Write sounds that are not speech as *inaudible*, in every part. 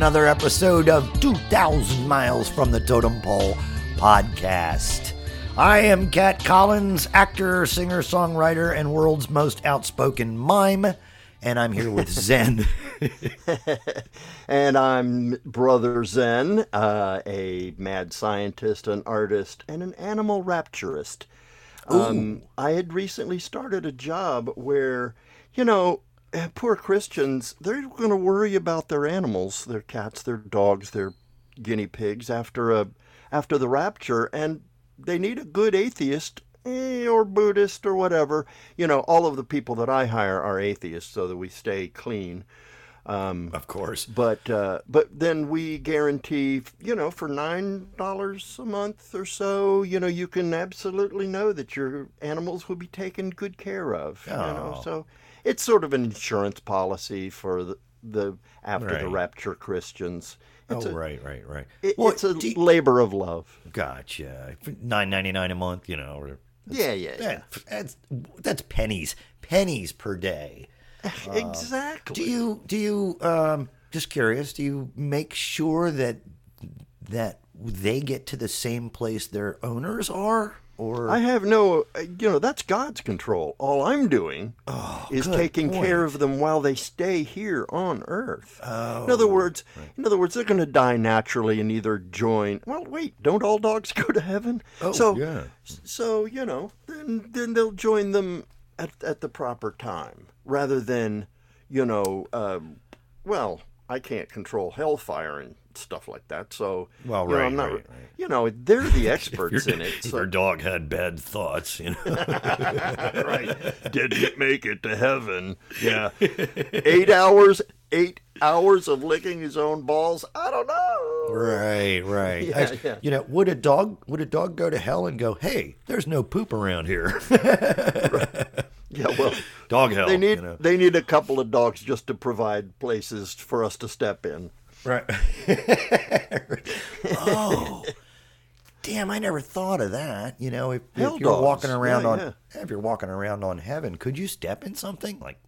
another episode of 2,000 Miles from the Totem Pole podcast. I am Cat Collins, actor, singer, songwriter, and world's most outspoken mime, and I'm here with *laughs* Zen. *laughs* and I'm Brother Zen, uh, a mad scientist, an artist, and an animal rapturist. Um, I had recently started a job where, you know, poor Christians, they're going to worry about their animals, their cats, their dogs, their guinea pigs after a after the rapture, and they need a good atheist eh, or Buddhist or whatever. You know, all of the people that I hire are atheists, so that we stay clean. Um, of course. but uh, but then we guarantee, you know, for nine dollars a month or so, you know, you can absolutely know that your animals will be taken good care of. You know, Oh. so it's sort of an insurance policy for the, the after the rapture Christians. It's oh, a, right, right, right. it- Well, it's a you- labor of love. Gotcha. Nine ninety nine a month, you know. Or, Yeah, yeah, yeah. that's that's pennies, pennies per day. *laughs* exactly. Do you do you um just curious? Do you make sure that that they get to the same place their owners are, or I have no, uh, you know, that's God's control. All I'm doing is Oh, good taking point. care of them while they stay here on Earth. in other words, in other words, they're going to die naturally and either join. Well, wait, don't all dogs *laughs* go to heaven? Oh, so, yeah. so you know, then then they'll join them at at the proper time, rather than, you know, um, well, I can't control hellfire and stuff like that. So, Well, you know, right, I'm not, right, right. You know, they're the *laughs* experts in it. so- your dog had bad thoughts, you know. *laughs* right. *laughs* Didn't make it to heaven. Yeah. eight hours, eight hours of licking his own balls. I don't know. right, right. Yeah, Actually, yeah. You know, would a dog would a dog go to hell and go, "Hey, there's no poop around here." Yeah, well, dog hell. they need you know? they need a couple of dogs just to provide places for us to step in. Right. *laughs* oh. Damn, I never thought of that. You know, if, Hell if you're dogs. walking around Yeah, on yeah. if you're walking around on heaven, could you step in something like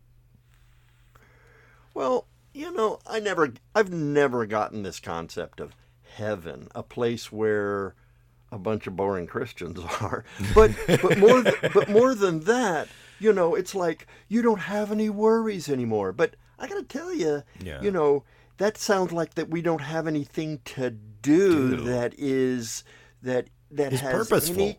Well, you know, I never I've never gotten this concept of heaven, a place where a bunch of boring Christians *laughs* are. But but more th- but more than that, you know, it's like you don't have any worries anymore. But I got to tell you, Yeah. you know, that sounds like that we don't have anything to do, Do. that is that that Is has purposeful. any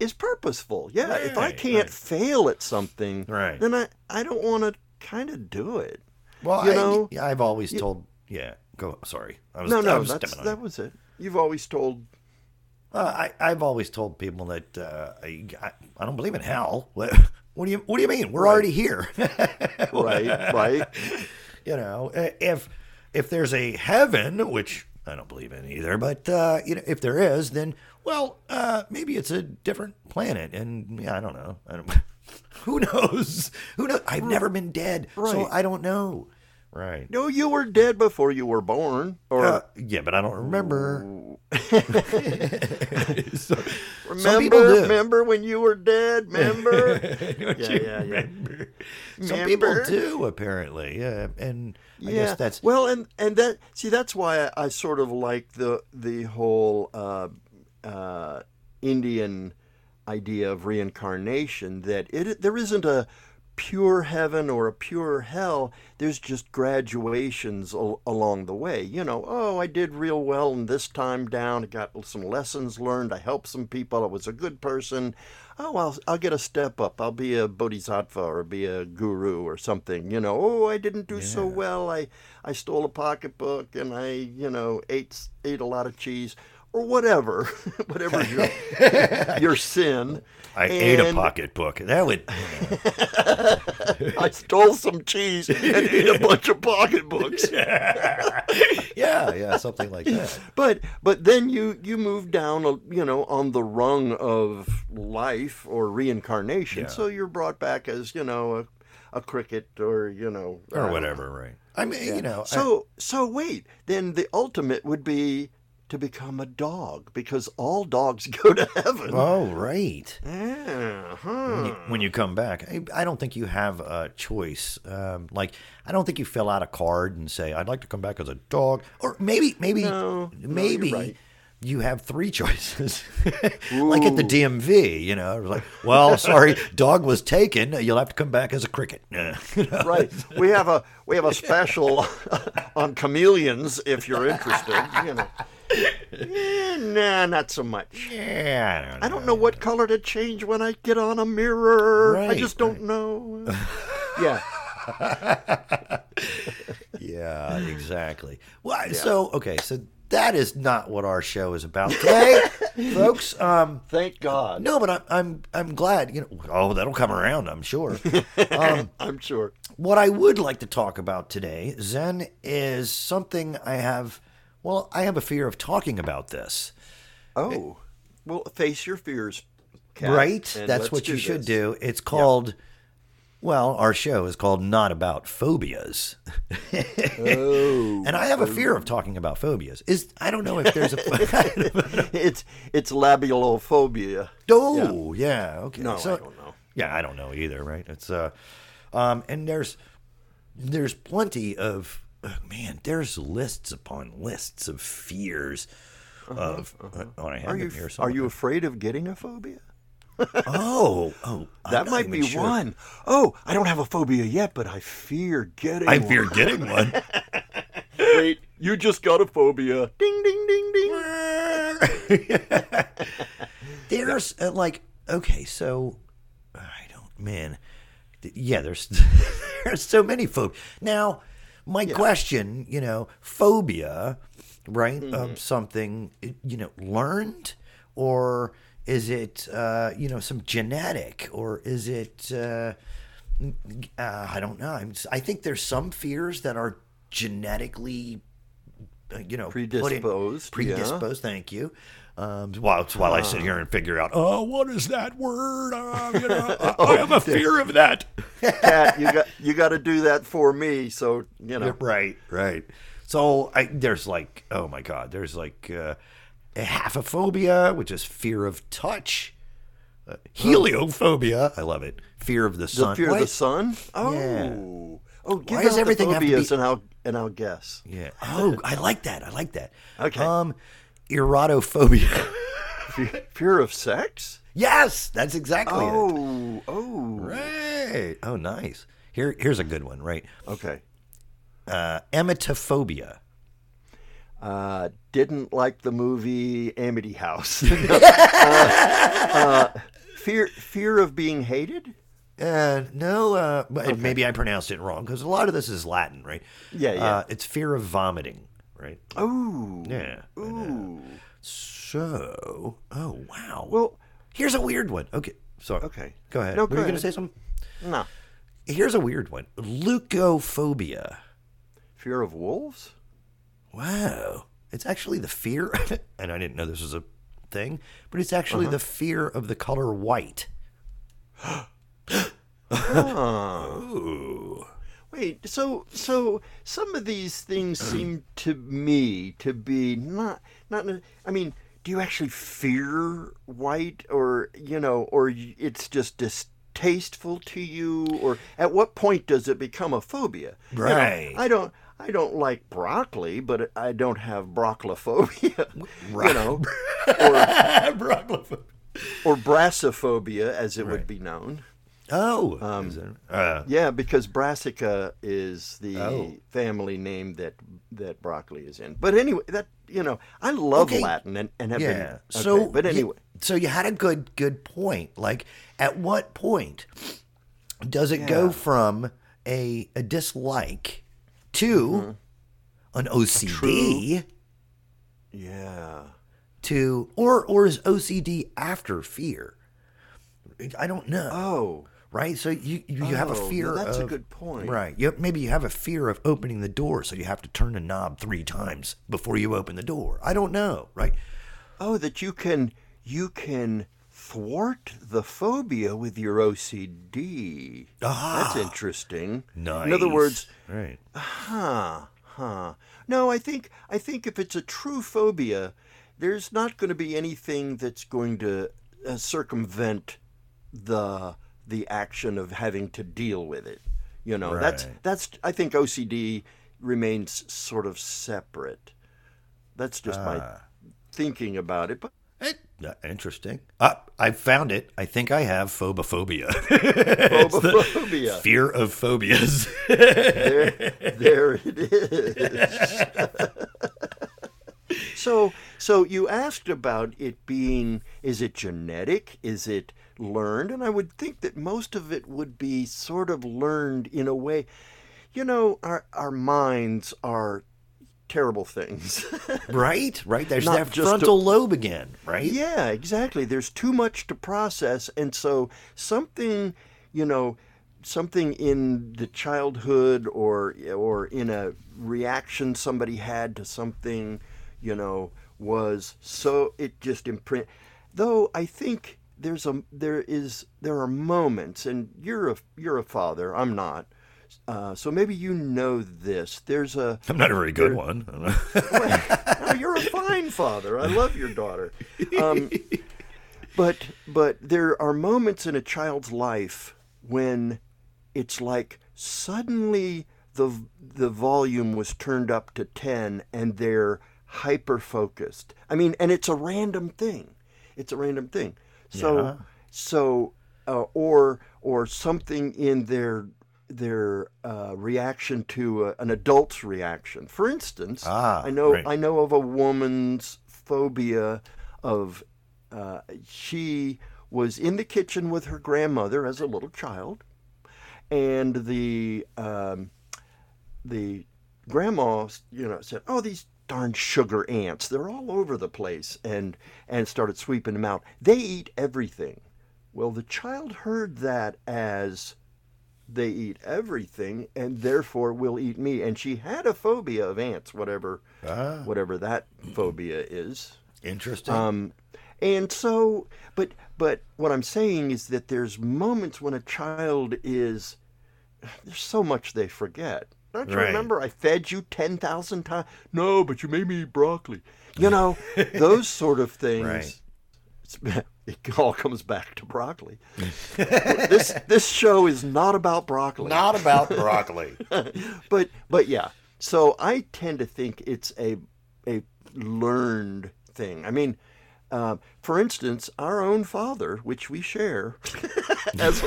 is purposeful. Yeah, if I can't right. fail at something, Right. then I I don't want to kind of do it. Well, You I, know, yeah, I've always told. Yeah, go. Sorry, I was. No, no, was that's, that was it. You've always told. Uh, I, I've always told people that uh, I, I don't believe in hell. *laughs* What, what do you What do you mean? We're already here. *laughs* Right, right. *laughs* you know, if if there's a heaven, which I don't believe in either, but uh, you know, if there is, then well, uh, maybe it's a different planet, and yeah, I don't know. I don't, *laughs* who knows? Who knows? I've never been dead, so I don't know. Right. No, you were dead before you were born. Or Uh, yeah, but I don't remember. *laughs* So- remember, some people do. remember when you were dead? *laughs* Remember? Don't Yeah, you yeah, yeah. remember? Some people do apparently, yeah, and I guess that's well, and and that see that's why I, I sort of like the the whole uh, uh, Indian idea of reincarnation. That it there isn't a pure heaven or a pure hell. There's just graduations al- along the way. You know, oh, I did real well in this time down. I got some lessons learned. I helped some people. I was a good person. Oh, I'll, I'll get a step up. I'll be a bodhisattva or be a guru or something. You know, oh, I didn't do so well. I, I stole a pocketbook and I, you know, ate ate a lot of cheese or whatever, *laughs* whatever *laughs* your, your sin. I ate a And- pocketbook. That would *laughs* I stole some cheese and ate a bunch of pocketbooks. yeah, yeah, something like that. But but then you you move down, uh, you know, on the rung of life or reincarnation. Yeah. So you're brought back as you know a, a cricket or you know Or don't whatever, right? I mean, you know, I- So so wait, then the ultimate would be to become a dog because all dogs *laughs* go to heaven. Oh, right. Yeah, huh. When you, when you come back, I, I don't think you have a choice. Um, like, I don't think you fill out a card and say, "I'd like to come back as a dog," or maybe, maybe, No, no, maybe right. You have three choices. *laughs* like at the DMV, you know, it was like, "Well, sorry, dog was taken. You'll have to come back as a cricket." *laughs* You know? right. We have a we have a *laughs* special on chameleons if you're interested. You know. Eh, nah, not so much. Yeah, I don't know. I don't know what color to change when I get on a mirror. Right, I just don't know. yeah. Yeah, exactly. Well, so okay, so that is not what our show is about today, *laughs* folks. Um, Thank God. no, but I'm I'm I'm glad. You know, oh, that'll come around. I'm sure. Um, *laughs* I'm sure. what I would like to talk about today, Zen, is something I have. Well, I have a fear of talking about this. Oh. Well, face your fears. Kat, right? That's what you do should do. It's called. Well, our show is called Not About Phobias. Oh. *laughs* And I have a fear of talking about phobias. Is I don't know if there's a *laughs* *laughs* it's it's labialophobia. Oh, yeah. Okay. No, So- I don't know. Yeah, I don't know either, right? It's uh um and there's there's plenty of oh, man, there's lists upon lists of fears of uh, oh, I have Are you here are you afraid of getting a phobia? Oh, oh, That might be sure. one. Oh, I don't have a phobia yet, but I fear getting. I one. fear getting one. *laughs* Wait, you just got a phobia. Ding ding ding ding. *laughs* there's uh, like okay, so I don't man. Yeah, there's *laughs* there's so many phobias. Now, my question, you know, phobia, right? Mm-hmm. Of something, you know, learned or is it uh, you know, some genetic or is it uh, uh, I don't know. I'm, I think there's some fears that are genetically, uh, you know, put in- Predisposed, yeah. predisposed. Thank you. Um, while while I sit here and figure out, oh, what is that word? Uh, you know, I, *laughs* I have a fear of that. *laughs* Cat, you got you got to do that for me. So you know. right, right. So I, there's like, oh my god, there's like uh, haphophobia, which is fear of touch. Uh, heliophobia, I love it. Fear of the The sun. fear Why- of the sun. Oh. Yeah. Oh, give Why does everything the have to be- and I'll and I'll guess. Yeah. Oh, I like that. I like that. Okay. Um, erotophobia. Fear of sex? yes, that's exactly it. Oh, oh. Right. Oh, nice. Here, here's a good one. Right. Okay. Uh, emetophobia. Uh, didn't like the movie Amity House. *laughs* *laughs* uh, uh, fear fear of being hated? Uh, no, uh, but maybe I pronounced it wrong because a lot of this is Latin, right? Yeah, yeah. Uh, it's fear of vomiting, right? Oh. Yeah. Ooh. So, oh wow. Well, here's a weird one. Okay, sorry. Okay. Go ahead. No, Were go you going to say something? no. Here's a weird one. Leucophobia. Fear of wolves? Wow. It's actually the fear, *laughs* and I didn't know this was a thing, but it's actually uh-huh. the fear of the color white. *gasps* Ooh. Wait, so so some of these things *clears throat* seem to me to be not not. I mean, do you actually fear white, or you know, or it's just distasteful to you, or at what point does it become a phobia? You know, Right. I don't. I don't like broccoli, but I don't have broccolophobia. *laughs* You know, Broglophobia. *laughs* or brassophobia, as it would be known. Oh. it? Uh, Yeah, because brassica is the Oh. family name that that broccoli is in. But anyway, that you know, I love Okay. Latin and, and have yeah. been. Okay, So, but you- anyway, so you had a good good point. Like, at what point does it go from a a dislike to Mm-hmm. an OCD yeah, to or or is OCD after fear? I don't know. oh, right? So you you have a Oh, fear. yeah, that's a good point. Right. You, maybe you have a fear of opening the door, so you have to turn the knob three times before you open the door. I don't know. Right. oh, that you can you can thwart the phobia with your OCD. Ah. That's interesting. Nice. In other words, right. huh, Huh. No, I think I think if it's a true phobia, there's not going to be anything that's going to uh, circumvent the the action of having to deal with it. You know, that's Right. that's I think OCD remains sort of separate. That's just my Ah. thinking about it. But Eh, uh, interesting. Uh, I found it. I think I have phobophobia. phobophobia. *laughs* Fear of phobias. there, there it is. so, so you asked about it being, is it genetic? Is it learned? And I would think that most of it would be sort of learned in a way. You know, our, our minds are terrible things. *laughs* right? Right? There's Not that frontal lobe again, right? Yeah, exactly. There's too much to process, and so something, you know, something in the childhood or or in a reaction somebody had to something, you know, was so it just imprint. Though I think there's a there is there are moments, and you're a you're a father. I'm not. Uh, so maybe you know this. There's a *laughs* I'm not a very good one. *laughs* *laughs* no, you're a fine father. I love your daughter. Um, but but there are moments in a child's life when it's like suddenly the the volume was turned up to 10 and they're hyper focused. I mean, and it's a random thing. It's a random thing. So Yeah. so uh, or or something in their their uh, reaction to a, an adult's reaction. For instance, Ah, I know right. I know of a woman's phobia of uh, she was in the kitchen with her grandmother as a little child, and the um, the grandma, you know, said, "Oh, these darn sugar ants! They're all over the place," and and started sweeping them out. They eat everything. Well, the child heard that as they eat everything and therefore will eat me and she had a phobia of ants whatever Ah. whatever that phobia is Interesting. um, and so but but what i'm saying is that there's moments when a child is there's so much they forget don't you Right. remember i fed you 10,000 times no but you made me eat broccoli you know *laughs* those sort of things Right. *laughs* it all comes back to broccoli *laughs* this this show is not about broccoli not about *laughs* broccoli. but but yeah so i tend to think it's a a learned thing i mean uh, for instance our own father which we share as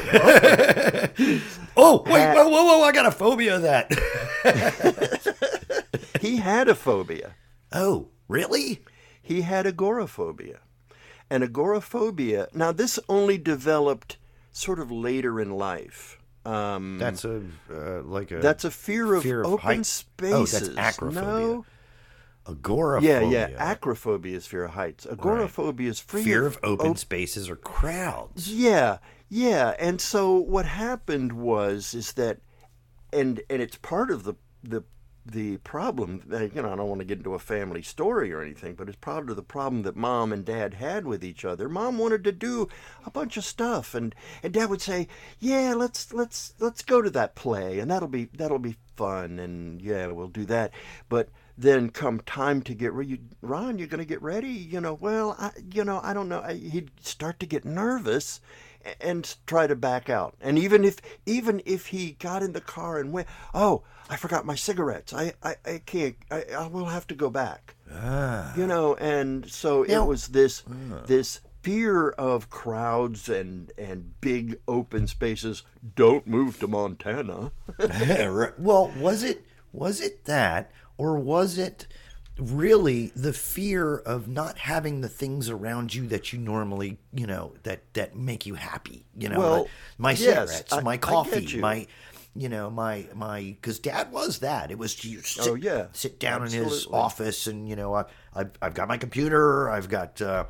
Oh, wait, Hat- whoa, whoa, whoa! I got a phobia of that. he had a phobia oh, really? he had agoraphobia and agoraphobia now this only developed sort of later in life um, That's a uh, like a that's a fear of fear of open height- spaces Oh, that's acrophobia. no agoraphobia. yeah yeah acrophobia is fear of heights agoraphobia is fear, fear of open op- spaces or crowds. Yeah, yeah. And so what happened was is that, and and it's part of the the the problem. uh, You know, I don't want to get into a family story or anything, but it's part of the problem that mom and dad had with each other. Mom wanted to do a bunch of stuff, and and dad would say, "Yeah, let's let's let's go to that play, and that'll be that'll be fun, and yeah, we'll do that." But then come time to get ready, Ron, you're going to get ready. You know, well, I, you know, I don't know. I, he'd start to get nervous and try to back out. And even if even if he got in the car and went, oh, I forgot my cigarettes. I I, I can't. I, I will have to go back. Ah, You know, and so Now- it was this this fear of crowds and and big open spaces. Don't move to Montana. *laughs* *laughs* Well, was it was it that, or was it really the fear of not having the things around you that you normally, you know, that that make you happy? You know, Well, my yes, cigarettes, I- I my coffee, you. my. You know my my because Dad was that. It was you sit, Oh, yeah. sit down in his office and you know I I've, I've got my computer. I've got uh,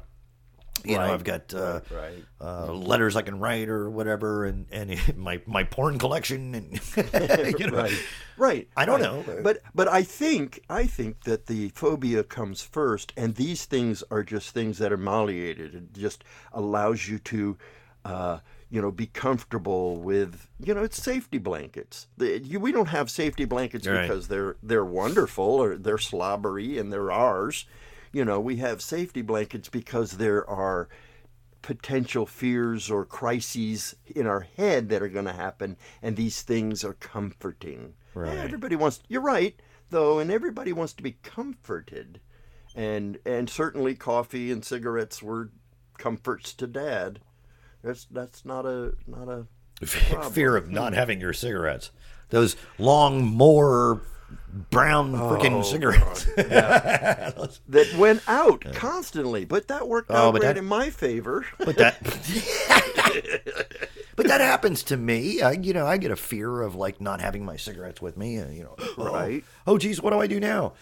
you know I've got uh, right. uh, letters I can write or whatever, and and *laughs* my my porn collection and *laughs* you know, right right I don't right. know. but but i think i think that the phobia comes first and these things are just things that are malleated it just allows you to uh, you know, be comfortable with, you know, it's safety blankets. The, you, we don't have safety blankets Right. because they're they're wonderful or they're slobbery and they're ours. You know, we have safety blankets because there are potential fears or crises in our head that are going to happen, and these things are comforting. Right. Everybody wants. You're right, though, and everybody wants to be comforted, and and certainly coffee and cigarettes were comforts to Dad. That's that's not a not a Fear of not having your cigarettes. Those long, more brown freaking cigarettes. *laughs* *laughs* that went out constantly, but that worked Oh, out that- in my favor. But that, *laughs* but that happens to me. I, you know, I get a fear of like not having my cigarettes with me, and you know, *gasps* oh, Right. Oh, geez, what do I do now?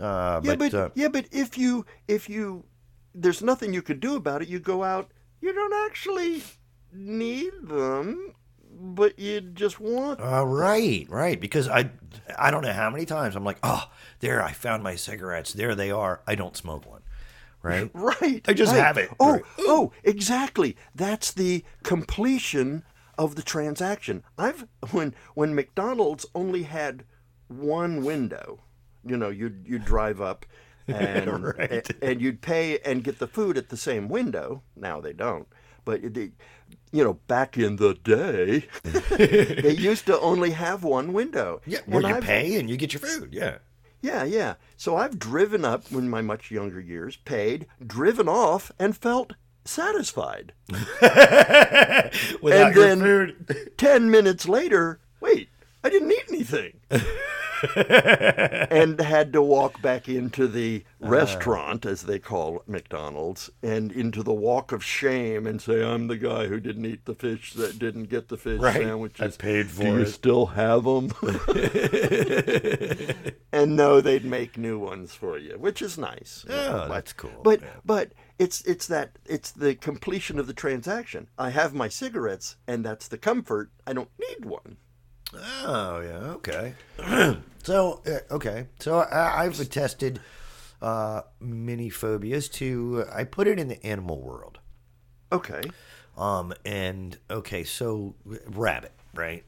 Uh, yeah, but, but uh, yeah, but if you if you there's nothing you could do about it. You go out. You don't actually need them, but you just want. uh, right, right. Because I, I don't know how many times I'm like, oh, there, I found my cigarettes. There they are. I don't smoke one. Right. *laughs* Right. I just right. have it. Oh, Right. oh, exactly. That's the completion of the transaction. I've when when McDonald's only had one window, you know, you'd you'd drive up *laughs* and Right. a- and you'd pay and get the food at the same window. Now they don't. But the, you know, back in the day, *laughs* they used to only have one window. Yeah, where And you I've- pay and you get your food. Yeah. yeah, yeah. So I've driven up in my much younger years, paid, driven off, and felt satisfied. *laughs* And then- food. Ten minutes later, wait, I didn't eat anything. *laughs* *laughs* and had to walk back into the Uh. restaurant, as they call McDonald's, and into the walk of shame and say, I'm the guy who didn't eat the fish that didn't get the fish Right. sandwiches. I paid for Do you still have them? *laughs* and no, they'd make new ones for you, which is nice. Oh, that's cool. But Yeah. but it's it's that it's the completion of the transaction. I have my cigarettes, and that's the comfort. I don't need one. Oh yeah, okay. *clears throat* so uh, okay, so I, I've attested uh, many phobias to. I put it in the animal world. Okay. Um, and okay, so rabbit, right?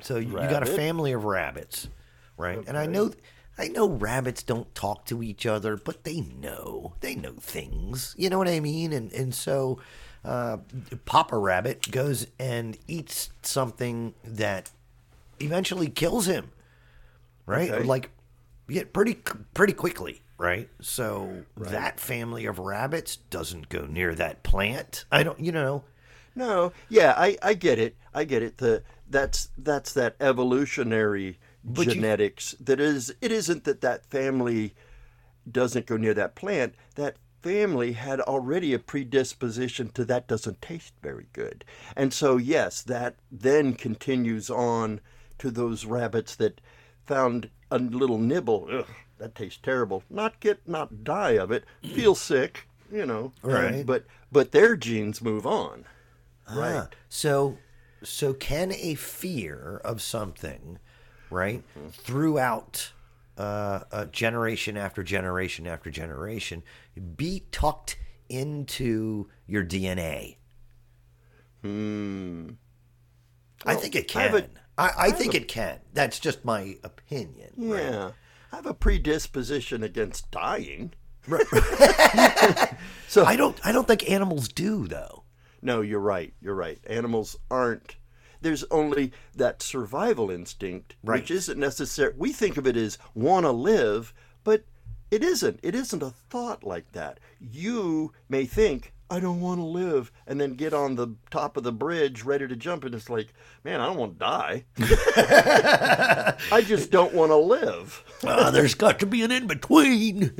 So you, you got a Rabbit. family of rabbits, right? And I know, I know rabbits don't talk to each other, but they know, they know things. You know what I mean? And and so, uh, Papa Rabbit goes and eats something that eventually kills him, right? Okay. Like, yeah, pretty pretty quickly, right? So that family of rabbits doesn't go near that plant. I don't, you know. No, yeah, I, I get it. I get it. The that's that's that evolutionary But you- genetics that is it isn't that that family doesn't go near that plant. That family had already a predisposition to that doesn't taste very good. And so yes, that then continues on to those rabbits that found a little nibble. Ugh, that tastes terrible. Not get not die of it. Feel sick, you know. and- Right. but but their genes move on. Right. Ah, so, so can a fear of something, right, Mm-hmm. throughout uh, uh, generation after generation after generation, be tucked into your DNA? Hmm. I think it can. A- I, I, think it can. That's just my opinion. right? Yeah. I have a predisposition against dying. *laughs* So I don't. I don't think animals do though. No, you're right. You're right. Animals aren't. There's only that survival instinct, Right. which isn't necessary. We think of it as want to live, but it isn't. It isn't a thought like that. You may think, I don't want to live, and then get on the top of the bridge ready to jump, and it's like, man, I don't want to die. *laughs* I just don't want to live. Ah, there's got to be an in between.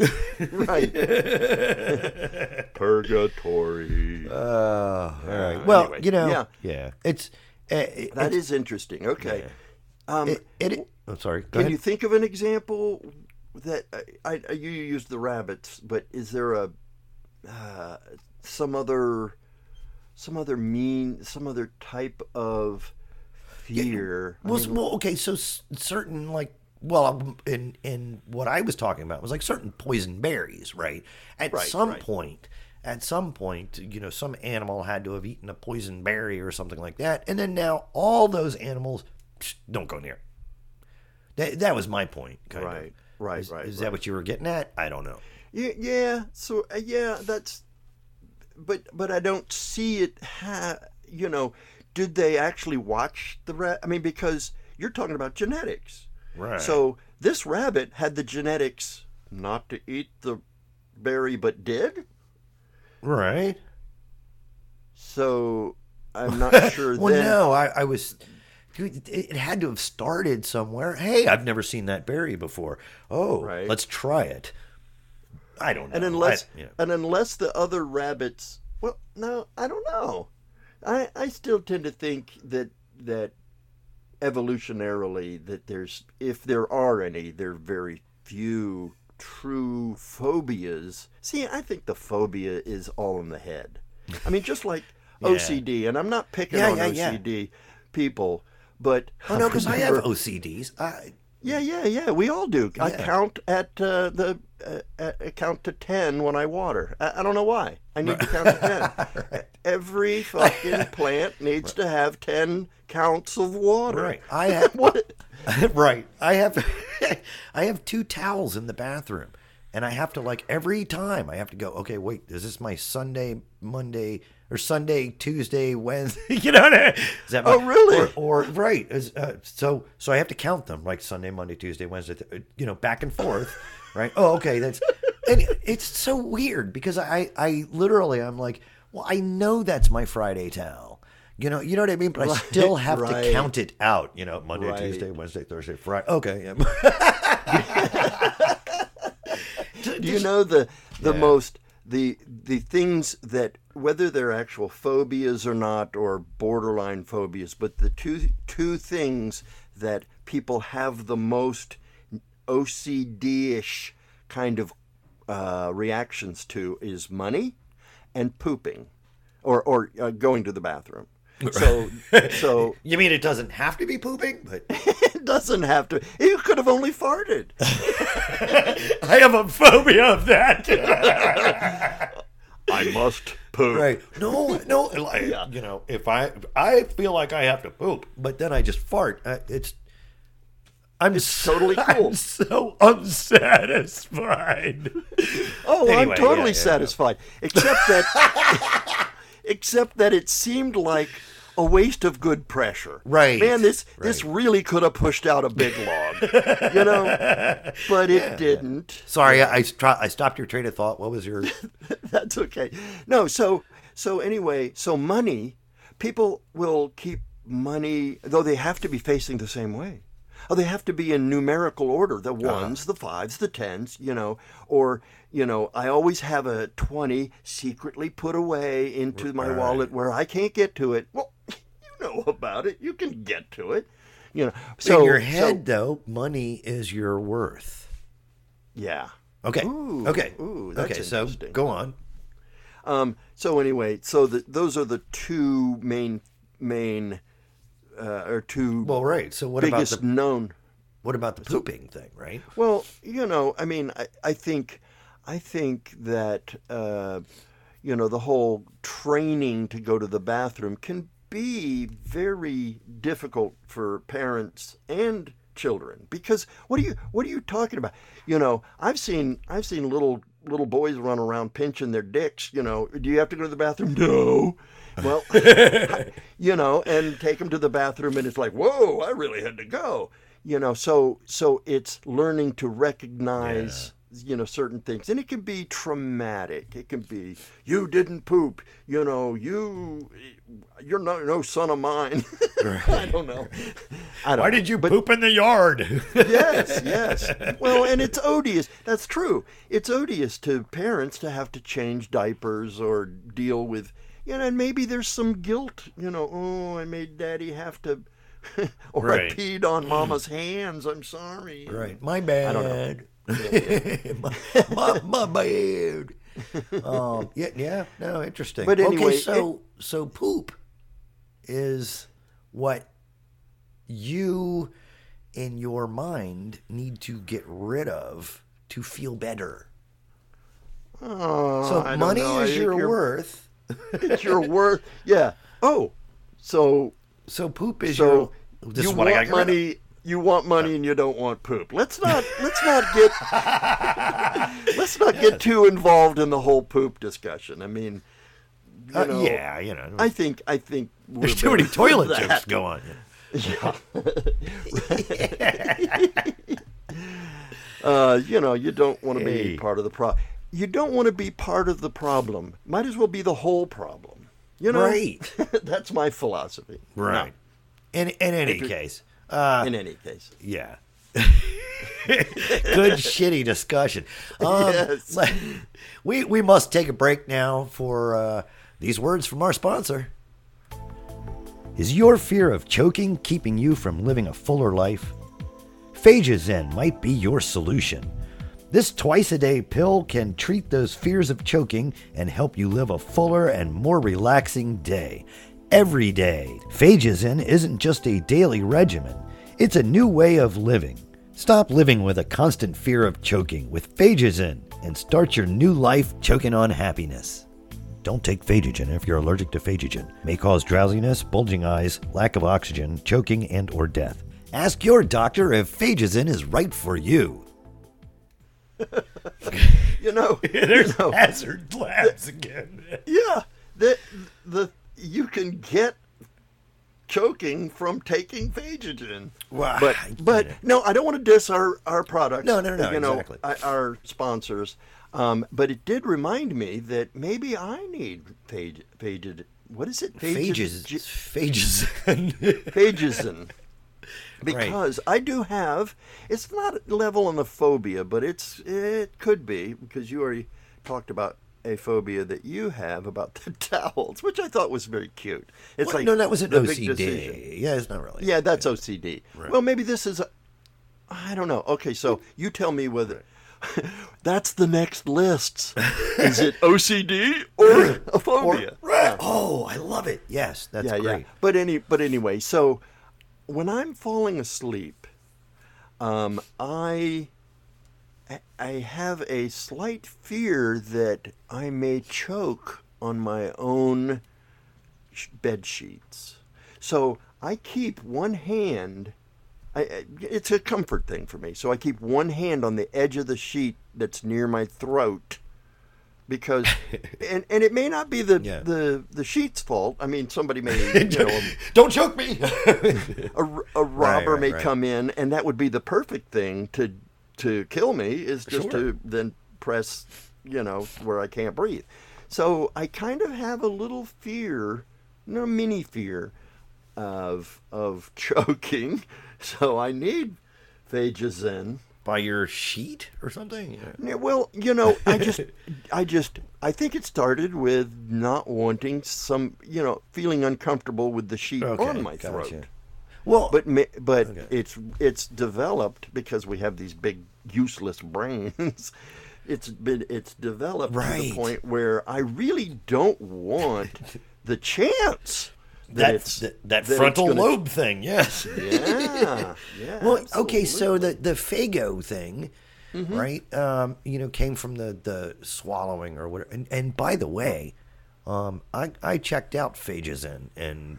Right. *laughs* Purgatory. Uh, all right. Well, anyway, you know, yeah. yeah, it's uh, it, That is interesting. Okay. Um, it, it, I'm sorry. Go can ahead. you think of an example that I, I you used the rabbits, but is there a uh, some other some other mean some other type of fear? I Well, mean, well, okay, so certain like well, um, in in what I was talking about was like certain poison berries, right? At Right, some right. point, at some point, you know, some animal had to have eaten a poison berry or something like that, and then now all those animals psh, don't go near. That, that was my point. Right, Of. right, Is, right, is right. that what you were getting at? I don't know. Yeah, yeah. So uh, yeah, that's. But but I don't see it. Ha- you know, did they actually watch the rat? I mean, because you're talking about genetics. Right. So this rabbit had the genetics not to eat the berry, but did. right. So I'm *laughs* not sure. well, then. no, I, I was. Dude, it, it had to have started somewhere. Hey, I've never seen that berry before. Oh, Right. let's try it. I don't know. And unless I, yeah. and unless the other rabbits, well, no, I don't know. I I still tend to think that that evolutionarily that there's if there are any, there are very few true phobias. See, I think the phobia is all in the head. I mean, just like *laughs* Yeah. OCD, and I'm not picking Yeah, on. OCD people, but Oh no, because I have OCDs. I, yeah, yeah, yeah. We all do. I Yeah. count at uh, the uh, count to ten when I water. I, I don't know why. I need to count to ten. *laughs* Every fucking *laughs* plant needs to have ten counts of water. Right. *laughs* I have what? right. I have I have two towels in the bathroom. And I have to like every time I have to go, okay, wait, is this my Sunday, Monday, or Sunday, Tuesday, Wednesday? *laughs* You know what I mean? Is that my, Oh, really? Or, or right. Is, uh, so so I have to count them like Sunday, Monday, Tuesday, Wednesday, th- uh, you know, back and forth. *laughs* right. Oh, okay. That's and it's so weird because I I literally I'm like, well, I know that's my Friday towel. You know, you know what I mean, but I still have to count it out. You know, Monday, Right. Tuesday, Wednesday, Thursday, Friday. Okay, yeah. *laughs* Do you know the the Yeah. most the the things that whether they're actual phobias or not or borderline phobias, but the two two things that people have the most OCD-ish kind of uh, reactions to is money and pooping, or or uh, going to the bathroom. *laughs* So so *laughs* You mean it doesn't have to be pooping? But *laughs* it doesn't have to. You could have only farted. I have a phobia of that. I must poop. right? No, no. Like, You know, if I I feel like I have to poop, but then I just fart. Uh, it's I'm it's totally cool. I'm so unsatisfied. Oh, Anyway, I'm yeah, totally yeah, satisfied. Except that, except that it seemed like a waste of good pressure. Right, Man, this this really could have pushed out a big log, you know, *laughs* but it didn't. Sorry, I I, stopped your train of thought. What was your? *laughs* That's okay. No, so so anyway, so money, people will keep money though they have to be facing the same way. Oh, they have to be in numerical order: the uh-huh. ones, the fives, the tens. You know, or you know, I always have a twenty secretly put away into my Right. wallet where I can't get to it. Well, *laughs* you know about it. You can get to it. You know, so in your so- head, though, money is your worth. yeah. Okay. Ooh, okay. ooh, that's okay. So go on. Um, so anyway, so the, those are the two main main uh, or two Well, right. So what biggest about the known. what about the pooping thing? Right. Well, you know, I mean, I, I think I think that uh, you know the whole training to go to the bathroom can be very difficult for parents and children because what are you what are you talking about? You know i've seen i've seen little little boys run around pinching their dicks you know do you have to go to the bathroom? *laughs* No. Well you know and take them to the bathroom and it's like whoa i really had to go. You know so so it's learning to recognize you know certain things and it can be traumatic it can be you didn't poop you know you you're no no son of mine *laughs* i don't know I don't Why know. did you poop in the yard? *laughs* yes, yes. Well, and it's odious. That's true. It's odious to parents to have to change diapers or deal with, you know, and maybe there's some guilt, you know, oh, I made daddy have to, *laughs* or Right. I peed on mama's hands. I'm sorry. right. My bad. i don't know. *laughs* my, my, my bad. Um, yeah, yeah, no, interesting. But anyway, okay, so so poop is what you in your mind need to get rid of to feel better. Oh, So I money. I is your you're- worth. *laughs* It's your worth. Yeah. Oh, so So poop is so your. This you is what I want of. money. You want money and you don't want poop. Let's not let's not get *laughs* let's not get too involved in the whole poop discussion. I mean, you Uh, know, yeah, you know. I think I think there's too many toilet than jokes that. go on. *laughs* Uh, you know, you don't want to Hey. be part of the problem. You don't want to be part of the problem. Might as well be the whole problem. You know, Right. *laughs* That's my philosophy. Right. In in any case, uh, In any case, yeah. *laughs* Good shitty discussion. Um, Yes. *laughs* We we must take a break now for uh, these words from our sponsor. Is your fear of choking keeping you from living a fuller life? Phagozen might be your solution. This twice a day pill can treat those fears of choking and help you live a fuller and more relaxing day. Every day. Phagozen isn't just a daily regimen, it's a new way of living. Stop living with a constant fear of choking with Phagozen and start your new life choking on happiness. Don't take Phagogen if you're allergic to Phagogen. May cause drowsiness, bulging eyes, lack of oxygen, choking, and or death. Ask your doctor if Phagogen is right for you. *laughs* you know, *laughs* There's you know, hazard labs again. yeah, the the you can get choking from taking Phagogen. Well, but but it. no, I don't want to diss our our product. No, no, no, You know, exactly. I- our sponsors. Um, but it did remind me that maybe I need phage, phage, what is it? Phages. Phages. Phagogen. *laughs* Because I do have, it's not level on the phobia, but it's it could be because you already talked about a phobia that you have about the *laughs* towels, which I thought was very cute. It's Well, like no, that was an the big decision. OCD. Yeah, it's not really. Yeah, that's OCD. Right. Well, maybe this is. A, I don't know. Okay, so you tell me whether *laughs* that's the next list. is it *laughs* OCD or a phobia? Right. Oh, I love it. Yes, that's yeah, great. yeah. But any, but anyway, so when I'm falling asleep, um, I I have a slight fear that I may choke on my own bed sheets. So I keep one hand. I, it's a comfort thing for me. So I keep one hand on the edge of the sheet that's near my throat, because, *laughs* and, and it may not be the, Yeah. the the sheet's fault. I mean, somebody may *laughs* you know Don't choke me. a, a *laughs* robber right, may right. come in, and that would be the perfect thing to to kill me is just Sure. to then press, you know, where I can't breathe. So I kind of have a little fear, no mini fear, of of *laughs* choking. So I need Phagozen. By your sheet or something? Yeah, Well, you know, I just, *laughs* I just, I think it started with not wanting some, you know, feeling uncomfortable with the sheet Okay, on my gotcha. Well, But but Okay. it's it's developed because we have these big useless brains. *laughs* It's been it's developed to Right. the point where I really don't want the chance that, that, that, that frontal gonna- lobe thing, yes. *laughs* Yeah, yeah. Well, okay, so the the Fago thing, Mm-hmm. right? Um, you know, came from the the swallowing or whatever. And, and by the way, um, I I checked out Phagozen, and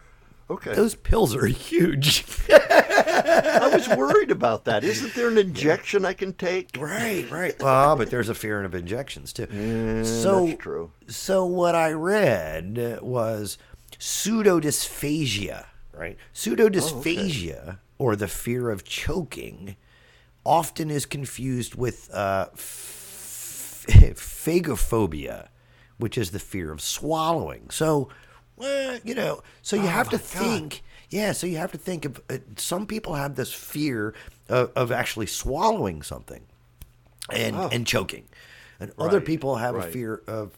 okay, those pills are *laughs* huge. I was worried about that. Isn't there an injection I can take? right, right. Well, but there's a fear of injections too. Yeah, so that's true. So what I read was pseudodysphagia, right? Pseudodysphagia, or the fear of choking, often is confused with uh, phagophobia, which is the fear of swallowing. So, well, you know, so you have to think. Yeah, so you have to think of uh, some people have this fear of, of actually swallowing something and Oh. and choking, and other people have a fear of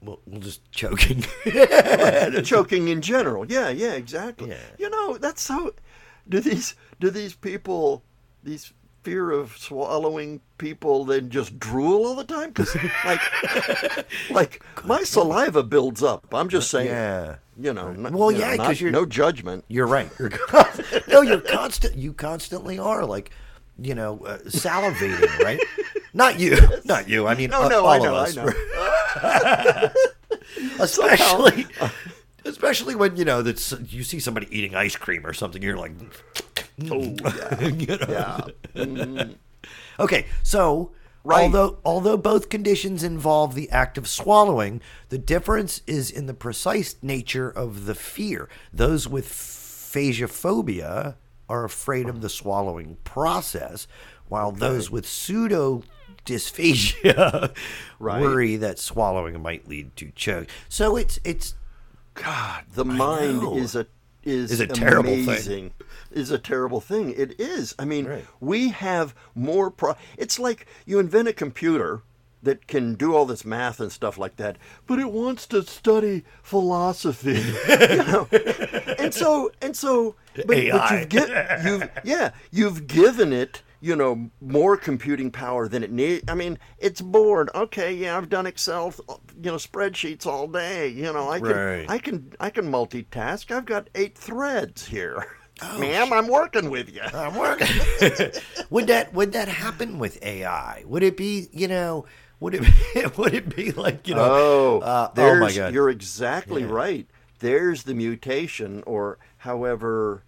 well, well just choking. *laughs* choking in general. Yeah, yeah, exactly. Yeah. You know, that's so. Do these do these people these fear of swallowing people than just drool all the time? Because like *laughs* like my saliva builds up. I'm just saying. yeah, You know. n- Well, you yeah, 'cause not- you're- no judgment. you're right. You're *laughs* con- no, you're constant. You constantly are like, you know, uh, salivating, right? Not you, *laughs* not you. I mean, No, uh, no, all I of know, I know. especially, especially when you know that you see somebody eating ice cream or something. You're like, Oh, yeah. *laughs* Yeah. Mm, Okay, so Right. although although both conditions involve the act of swallowing, the difference is in the precise nature of the fear. Those with phagophobia are afraid of the swallowing process, while those with pseudo dysphagia *laughs* Right. worry that swallowing might lead to choke. So it's it's God, the mind is a is, Is a terrible thing. Is a terrible thing. It is. I mean, Right. we have more. Pro- it's like you invent a computer that can do all this math and stuff like that, but it wants to study philosophy. *laughs* you know? And so and so, but, but you've get you've yeah you've given it you know more computing power than it need. I mean, it's bored. Okay, yeah, I've done Excel, you know, spreadsheets all day. You know, I can Right. I can I can multitask. I've got eight threads here. Oh, *laughs* Ma'am, I'm working with you. I'm working. *laughs* would that would that happen with AI? Would it be you know? Would it be, *laughs* would it be like you know? Oh, uh, oh there's, my god! You're exactly right. There's the mutation, or however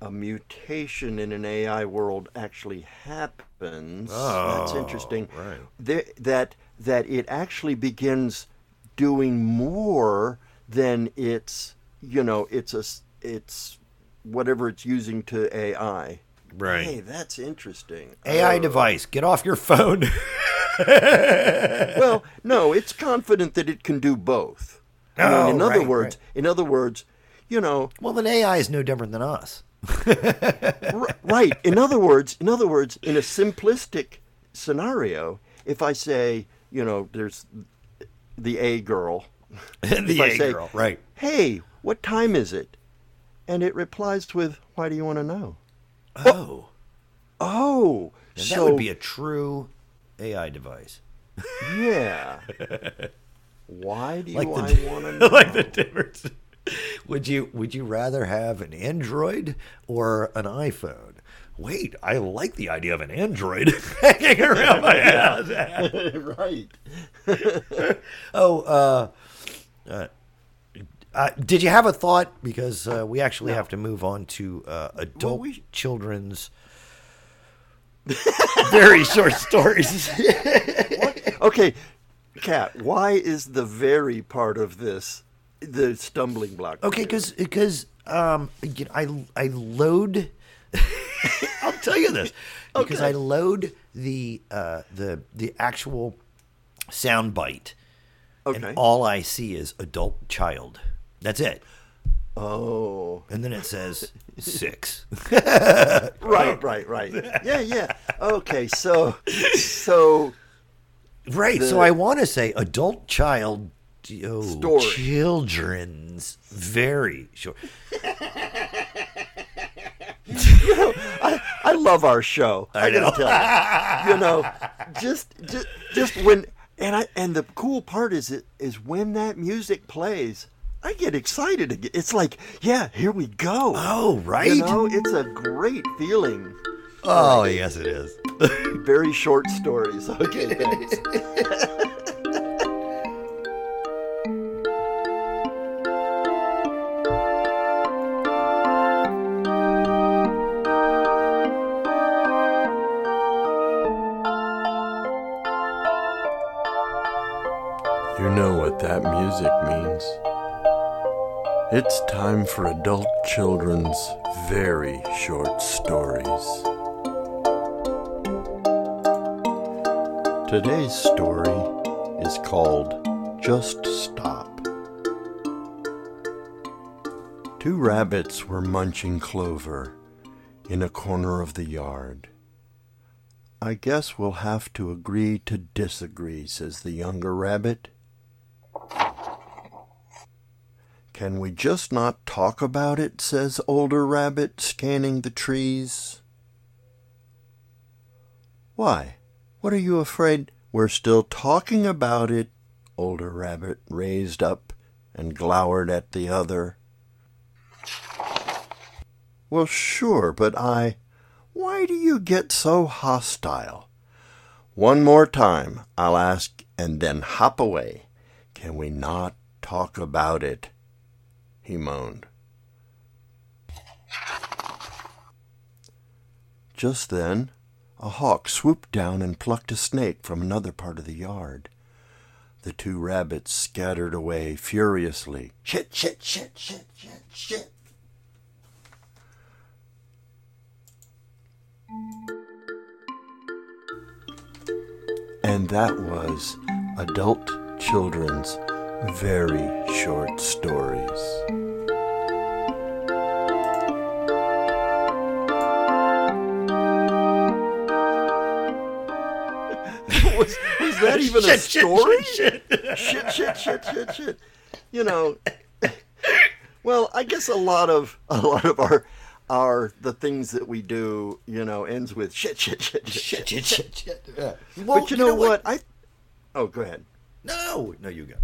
a mutation in an AI world actually happens. Oh, That's Oh, interesting. right. There- that that it actually begins doing more than it's you know it's a it's whatever it's using to AI. Right. Hey, that's interesting. AI Oh. device, get off your phone. well, *laughs* no, it's confident that it can do both. I mean, Oh, in other right, words, in other words, you know, well, then AI is no different than us. *laughs* r- right. In other words, in other words, in a simplistic scenario, if I say, you know, there's the A girl, *laughs* the A say- girl, right? "Hey, what time is it?" and it replies with, "Why do you want to know?" Oh, Oh, oh. and so that would be a true AI device. yeah. *laughs* Why do you Like I want to know? like the difference. *laughs* Would you would you rather have an Android or an iPhone? Wait, I like the idea of an Android *laughs* hanging around my *laughs* house. right. oh, uh, uh, uh, did you have a thought? Because uh, we actually have to move on to uh, adult we- children's very short stories. Okay, Kat, why is the very part of this the stumbling block? Okay, because because um, you know, I I load. *laughs* I'll tell you this *laughs* because Okay. I load the uh, the the actual sound bite, Okay. and all I see is adult child. That's it, oh, and then it says six. *laughs* right, right, right. Yeah, yeah. Okay, so, so right. so I want to say adult child. Oh, Story. children's very short. I, I love our show. I, know. gotta tell you, you know, just, just, just when, and I, and the cool part is it is when that music plays. I get excited again. It's like, yeah, here we go. Oh, right. You know, it's a great feeling. Oh, yes, it is. Very short stories. Okay, thanks. *laughs* that music means. It's time for adult children's very short stories. Today's story is called Just Stop. Two rabbits were munching clover in a corner of the yard. I guess we'll have to agree to disagree, says the younger rabbit. Can we just not talk about it? says older rabbit, scanning the trees. Why? What are you afraid? We're still talking about it. Older rabbit raised up and glowered at the other. Well, sure, but I. Why do you get so hostile? One more time, I'll ask, and then hop away. Can we not talk about it? He moaned. Just then, a hawk swooped down and plucked a snake from another part of the yard. The two rabbits scattered away furiously. Shit, shit, shit, shit, shit, shit. And that was Adult Children's Very Short Stories. *laughs* was, was that even a Shit, shit, story? shit, shit. shit, shit, shit, shit, shit. You know, well, I guess a lot of a lot of our our the things that we do, you know, ends with shit, shit, shit, shit. Shit, shit, shit, shit. Yeah. But you know, what? I oh, go ahead. No, no, you go.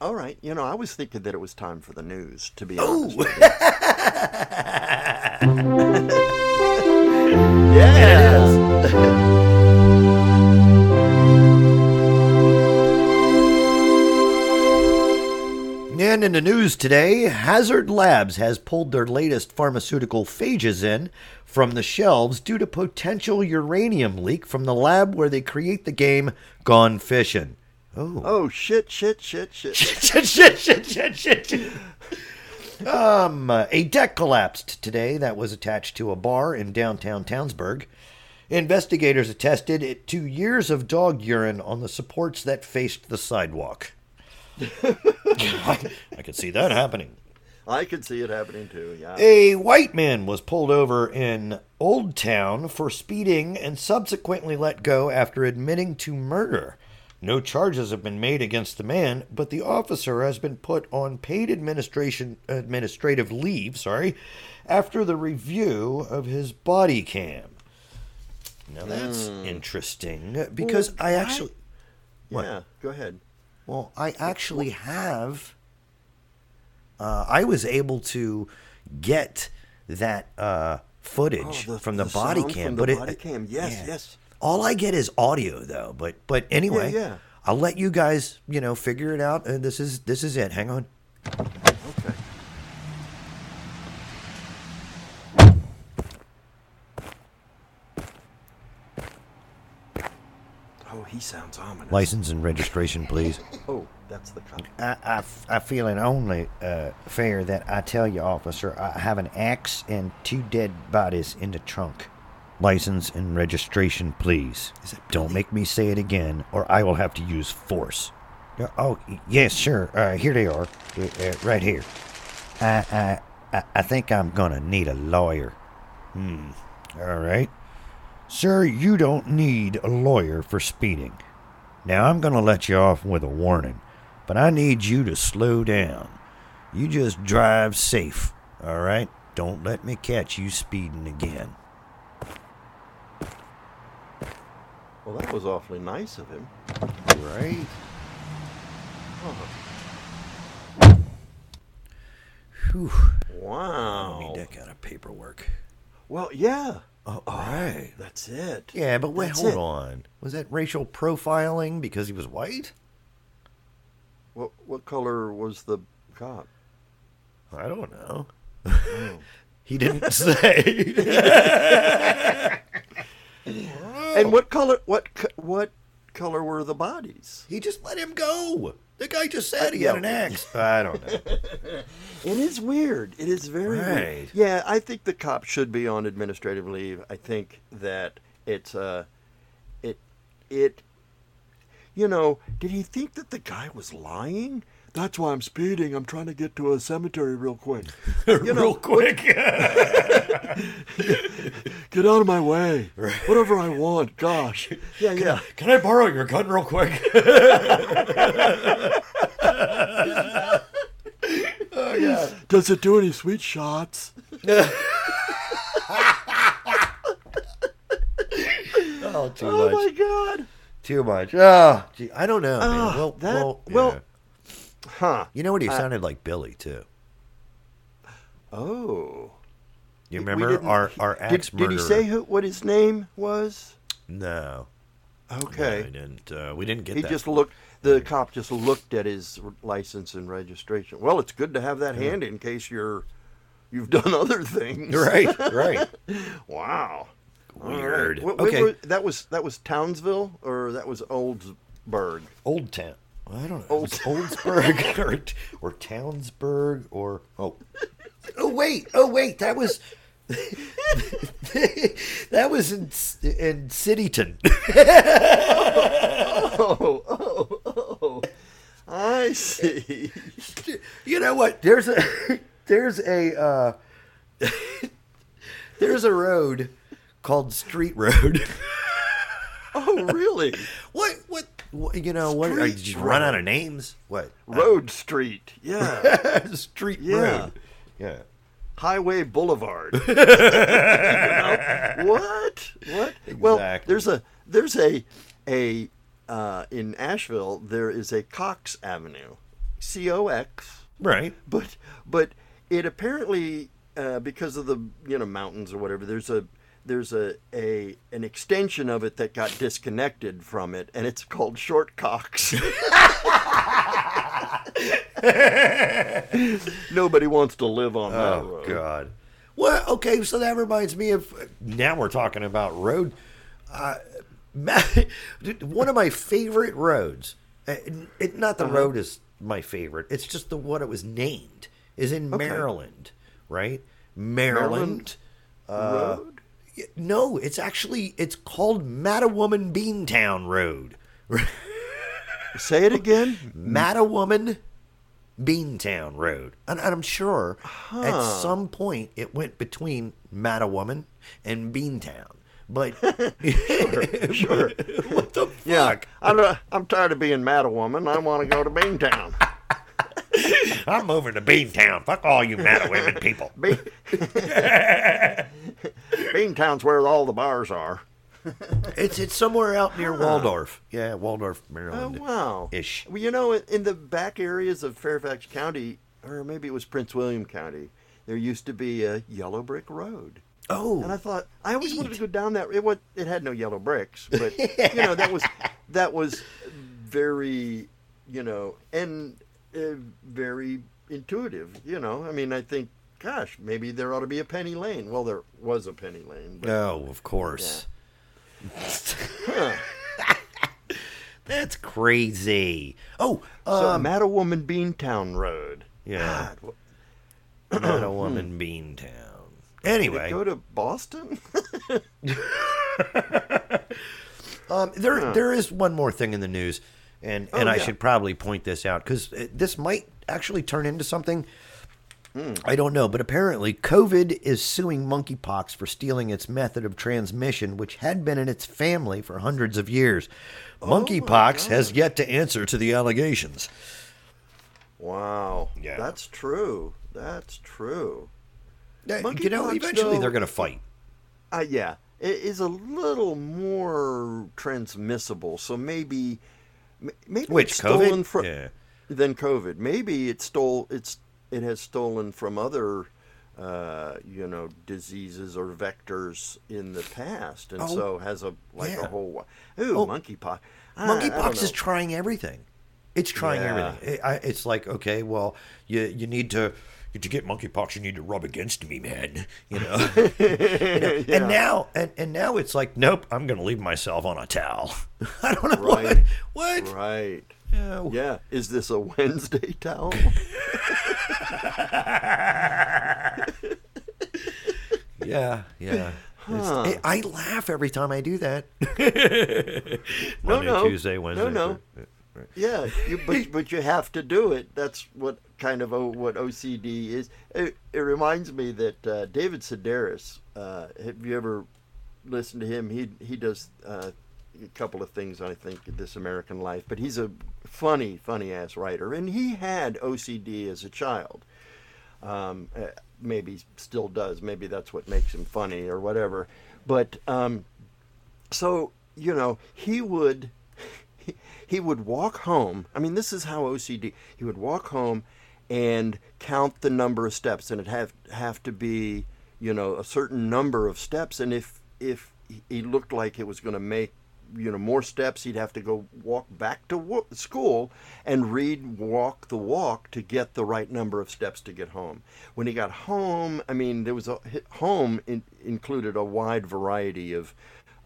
All right. You know, I was thinking that it was time for the news. To be Oh. honest. with you. *laughs* yeah. And in the news today, Hazard Labs has pulled their latest pharmaceutical phages in from the shelves due to potential uranium leak from the lab where they create the game Gone Fishing. Oh. Oh shit, shit, shit, shit. shit, *laughs* shit, shit, shit, shit, shit. Um, a deck collapsed today that was attached to a bar in downtown Townsburg. Investigators attested it to years of dog urine on the supports that faced the sidewalk. *laughs* I, I could see that happening. I could see it happening too. Yeah. A white man was pulled over in Old Town for speeding and subsequently let go after admitting to murder. No charges have been made against the man, but the officer has been put on paid administration administrative leave, sorry, after the review of his body cam. Now that's interesting because Well, I I- actually what? Yeah. Go ahead. well, I actually have. Uh, I was able to get that uh, footage Oh, the- from the, the body cam, from the but body it, cam. Yes, yeah. yes. All I get is audio though. But but anyway, yeah. I'll let you guys you know figure it out. And this is this is it. Hang on. Okay. Oh, he sounds ominous. License and registration, please. Oh, that's the cop. I feel it only uh, fair that I tell you, officer, I have an axe and two dead bodies in the trunk. License and registration, please. Don't make me say it again, or I will have to use force. Uh, Oh, yes, sure. Uh, here they are, uh, uh, right here. I, I, I, think I'm gonna need a lawyer. Hmm. All right. Sir, you don't need a lawyer for speeding. Now, I'm going to let you off with a warning, but I need you to slow down. You just drive safe, all right? Don't let me catch you speeding again. Well, that was awfully nice of him. Right? Whew. I Wow. need that kind of paperwork. Well, yeah. Oh, all right. That's it. Yeah, but wait, That's hold it. on. Was that racial profiling because he was white? What what color was the cop? I don't know. Oh. *laughs* he didn't say. *laughs* *laughs* And what color? What what color were the bodies? he just let him go. The guy just said he had an axe. *laughs* I don't know. It is weird. It is very Right. weird. Yeah, I think the cop should be on administrative leave. I think that it's uh it it you know, did he think that the guy was lying? That's why I'm speeding. I'm trying to get to a cemetery real quick. *laughs* You know, Real quick. *laughs* Get out of my way. Whatever I want. Gosh. *laughs* Yeah, yeah. Can I borrow your gun real quick? *laughs* oh, yeah. Does it do any sweet shots? *laughs* oh, too much. Oh much. my god. Too much. Oh, gee, I don't know. Ah, well, that- well, well, yeah. Huh. you know what? He uh, sounded like Billy too. Oh. You remember our our Did, axe did he say who, what his name was? no? Okay. No, I didn't. Uh, we didn't get he that. just looked. The cop just looked at his license and registration. Well, it's good to have that handy in case you're you've done *laughs* other things. right, right. *laughs* Wow. Weird. Wh- Okay. wh- that was that was Townsville or that was Oldsburg. Old Town. I don't know. Old Oldsburg *laughs* or or Townsburg or oh oh wait oh wait that was *laughs* that was in in Cityton. *laughs* Oh, oh, oh. I see. you know what? There's a *laughs* there's a uh, there's a road called Street Road. Oh, really? what, what you know what? Street Did you run out of names? What Road Street. Yeah. Street Yeah. Road? Yeah. Highway Boulevard. *laughs* *laughs* You know? What? What? Well, there's a there's a a uh, in Asheville there is a Cox Avenue, C O X, Right. but but it apparently uh, because of the you know mountains or whatever there's a there's a, a an extension of it that got disconnected from it and it's called Short Cox. *laughs* *laughs* Nobody wants to live on that Oh road. God. Well, okay, so that reminds me of now we're talking about road. Uh, *laughs* one of my favorite roads. uh, It, not Uh-huh. the road is my favorite. It's just the what it was named is in Maryland, right? Maryland. Road? No, it's actually it's called Mattawoman Beantown Road. *laughs* Say it again. Mattawoman Beantown Road. And, and I'm sure at some point it went between Mattawoman and Beantown. But *laughs* Sure. *laughs* what the fuck? Yeah, I'm, uh, I'm tired of being mad a woman. I want to go to Beantown. *laughs* I'm moving to Beantown. Fuck all you Mattawoman people. Be- Beantown's where all the bars are. *laughs* It's it's somewhere out near Waldorf. Yeah, Waldorf, Oh Maryland. wow! Ish. Well, you know, in- the back areas of Fairfax County, or maybe it was Prince William County, there used to be a yellow brick road. Oh, And I thought I always wanted to go down that. It was, it had no yellow bricks, but *laughs* you know that was that was very you know and uh, very intuitive. You know, I mean, I think, gosh, maybe there ought to be a penny lane. Well, there was a penny lane. But, no, of course. *laughs* That's crazy. Oh, so um, Mattawoman Beantown Road. yeah, *clears throat* Mattawoman Beantown. Anyway, go to Boston. *laughs* Um, there, there is one more thing in the news, and and I Oh, yeah. should probably point this out because this might actually turn into something. I don't know, but apparently COVID is suing monkeypox for stealing its method of transmission, which had been in its family for hundreds of years. Oh Monkeypox has yet to answer to the allegations. Wow. Yeah. That's true. That's true. Uh, you know, eventually though- they're going to fight. Uh, yeah, it is a little more transmissible. So maybe, maybe Which it's stolen COVID? from yeah. than COVID. Maybe it stole. It's it has stolen from other, uh, you know, diseases or vectors in the past, and Oh, so has a like yeah. a whole. Ooh, Oh, monkeypox. Monkeypox is trying everything. It's trying Yeah. everything. It, I, it's like, okay, well, you you need to to get monkeypox, you need to rub against me, man. You know. *laughs* You know, *laughs* Yeah. And now, and, and now it's like, nope, I'm going to leave myself on a towel. *laughs* I don't know Right. what. What? Right. Yeah, Yeah. Is this a Wednesday towel? *laughs* yeah, yeah. It's- I I laugh every time I do that. *laughs* No, Monday, no. Tuesday, Wednesday. no. Thur- Yeah, you, but *laughs* but you have to do it. That's what kind of o, what OCD is. It, it reminds me that uh, David Sedaris. Uh, have you ever listened to him? He he does uh, a couple of things. I think in This American Life, but he's a funny, funny ass writer, and he had OCD as a child. Um, uh, maybe still does. Maybe that's what makes him funny or whatever. But um, so you know he would he, *laughs* he would walk home i mean this is how ocd he would walk home and count the number of steps and it have have to be you know, a certain number of steps, and if if he looked like it was going to make you know more steps he'd have to go walk back to wo- school and read walk the walk to get the right number of steps to get home when he got home i mean there was a home in, included a wide variety of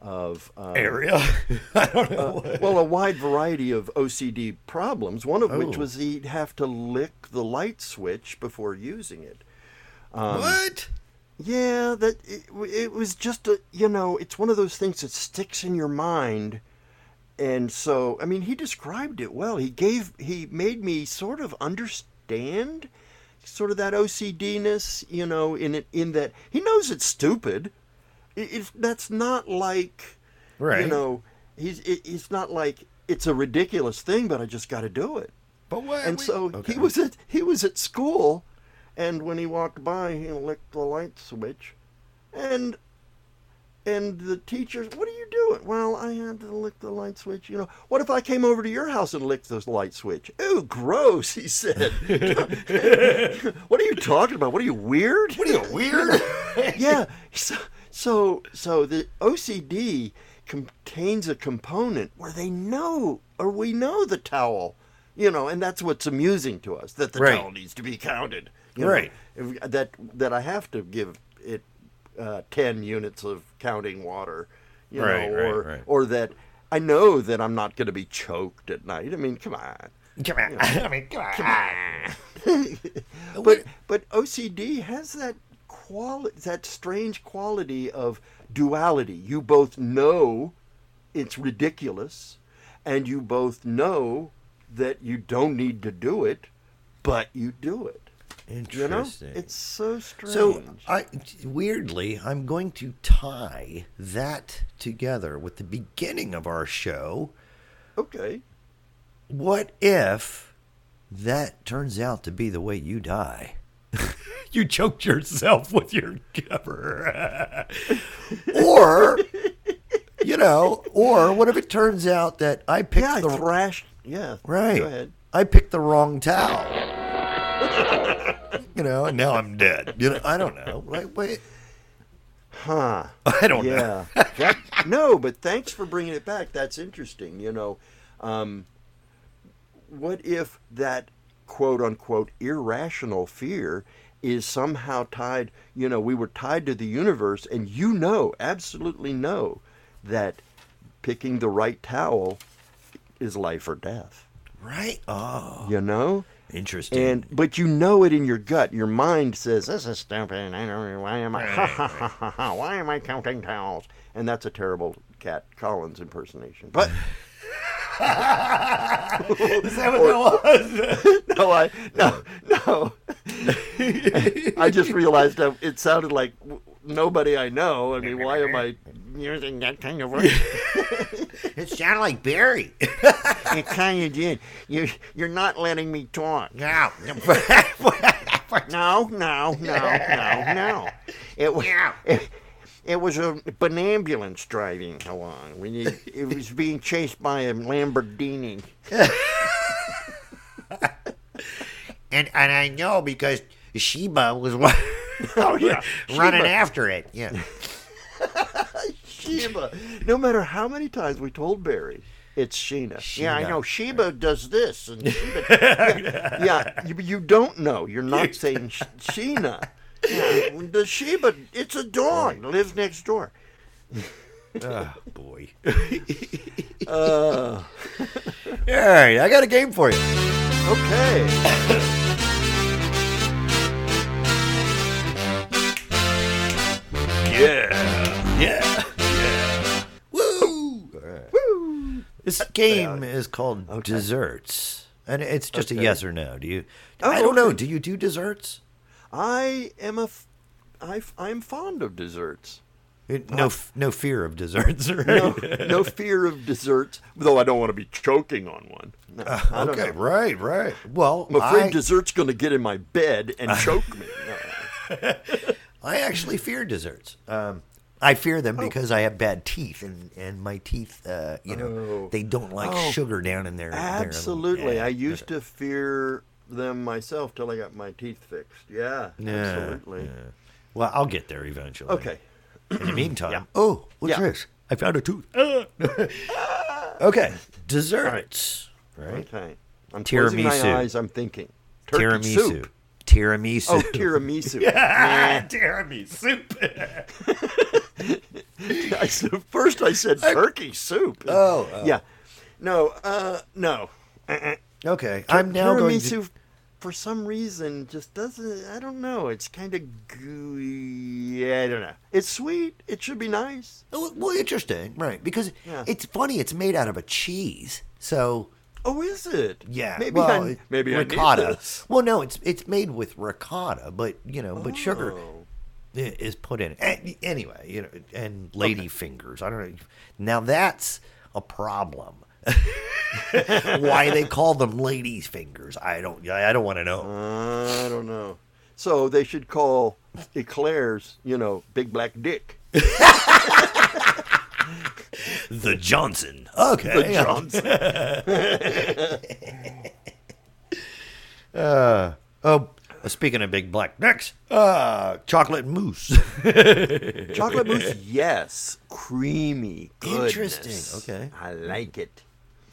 of um, Area. *laughs* I don't know. uh, well, a wide variety of OCD problems. One of which Oh. was he'd have to lick the light switch before using it. um, what? Yeah, that it, it was just a you know it's one of those things that sticks in your mind, and so I mean he described it well. He gave he made me sort of understand, sort of that OCDness, you know, in it in that he knows it's stupid. It, it's that's not like right. you know he's it, it's not like it's a ridiculous thing, but I just got to do it. But what? And we- so Okay. he was at he was at school, and when he walked by, he licked the light switch, and and the teachers, what are you doing? Well, I had to lick the light switch. You know, what if I came over to your house and licked the light switch? Ooh, gross! He said. *laughs* what are you talking about? What are you weird? What are you weird? *laughs* yeah. So, so, so the OCD contains a component where they know, or we know the towel, you know, and that's what's amusing to us that the Right. towel needs to be counted. You know. Right. If- that that I have to give it uh, ten units of counting water, you Right, know, or right. or that I know that I'm not going to be choked at night. I mean, come on. Come on. *laughs* I mean, come on. *laughs* but but OCD has that quality, that strange quality of duality. You both know it's ridiculous, and you both know that you don't need to do it, but you do it. You know, Interesting. it's so strange. So I weirdly, I'm going to tie that together with the beginning of our show. okay, What if that turns out to be the way you die? *laughs* you choked yourself with your cover. *laughs* or you know, or what if it turns out that I picked yeah, I the thrashed. Yeah, right. Go ahead. I picked the wrong towel. You know, and now I'm dead. You know, I don't know. Wait, wait. Huh. I don't know. yeah. That, no, but thanks for bringing it back. That's interesting. You know, um, what if that quote unquote irrational fear is somehow tied? You know, we were tied to the universe, and you know, absolutely know, that picking the right towel is life or death. Right? Oh, You know. Interesting. And but you know it in your gut. Your mind says, "This is stupid. I don't. Know. Why am I? Ha, ha, ha, ha, ha, why am I counting towels?" And that's a terrible Cat Collins impersonation. But *laughs* Is that what that was? *laughs* no, I no no. *laughs* I just realized that it sounded like nobody I know. I mean, why am I using that kind of word? *laughs* *laughs* It sounded like Barry. it kind of did. You you're not letting me talk. No. *laughs* No, no, no, no, no. It was it, it was a, an ambulance driving along. We need, it was being chased by a Lamborghini. and and I know because Sheba was wa- *laughs* Oh yeah, *laughs* running Sheba. after it. Yeah. *laughs* Sheba. No matter how many times we told Barry, it's Sheena. Yeah, I know. Sheba does this, and Sheba. yeah, yeah, you, you don't know. You're not saying Sh- Sheena. Yeah, the Sheba, it's a dog. Lives next door. oh, boy. Uh, All right, I got a game for you. okay. *coughs* Yeah. Yeah. Yeah. Woo! Woo. This game is called desserts. And it's just a yes or no. Do you Oh, I don't know. Do you do desserts? I am a. F- I, I'm fond of desserts. It- no f- no fear of desserts, *laughs* right? No, no fear of desserts, though I don't want to be choking on one. No, I uh, don't okay, know. right, right. Well, I'm afraid I, dessert's going to get in my bed and *laughs* choke me. No. *laughs* I actually fear desserts. Um, I fear Oh. them because I have bad teeth, and, and my teeth, uh, you know, Oh. they don't like Oh, sugar down in their. their- Absolutely. yeah, I used to fear them myself till I got my teeth fixed. Yeah, Yeah, absolutely. yeah. Well, I'll get there eventually. Okay. In the *clears throat* meantime, Yeah. oh, what's this? I found a tooth. *laughs* okay, desserts. Right. Okay. I'm closing my eyes. I'm thinking. Turkey Tiramisu. soup. Tiramisu. Oh, tiramisu. *laughs* Nah. tiramisu soup. *laughs* I said, first I said turkey soup. Oh, oh. yeah. No, uh, no. Uh-uh. okay, I'm now going to. for some reason, just doesn't. I don't know. It's kind of gooey. I don't know. It's sweet. It should be nice. Oh, Well, interesting, right? Because Yeah. it's funny. It's made out of a cheese, so Oh, is it? yeah. Maybe well, I, maybe ricotta. Well, no, it's it's made with ricotta, but you know, but sugar Oh. i- is put in it. Eh, anyway, you know, and lady fingers. I don't know. Now that's a problem. *laughs* Why they call them ladies' fingers? I don't. I don't want to know. I don't know. So they should call eclairs, you know, Big Black Dick. *laughs* The Johnson. Okay. The Johnson. *laughs* Uh, oh, speaking of big black necks, uh, chocolate mousse. *laughs* Chocolate mousse, yes. Creamy. Goodness. Interesting, okay. I like it.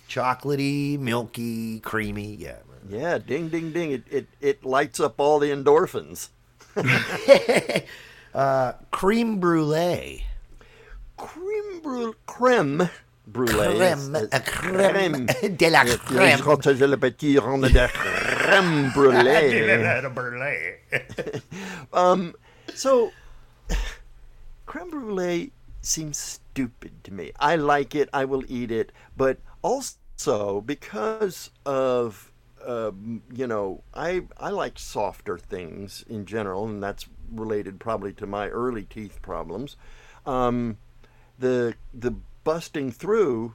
Chocolatey, milky, creamy. Yeah. Yeah, ding, ding, ding. It, it, it lights up all the endorphins. *laughs* Uh, creme brulee. Creme brulee. Creme brulee. Creme, a creme de la Les crème. grottes et le petit rond de *laughs* *laughs* crème brûlée. So, creme brulee seems stupid to me. I like it. I will eat it, but also because of um, you know, I I like softer things in general, and that's related probably to my early teeth problems. Um, the the busting through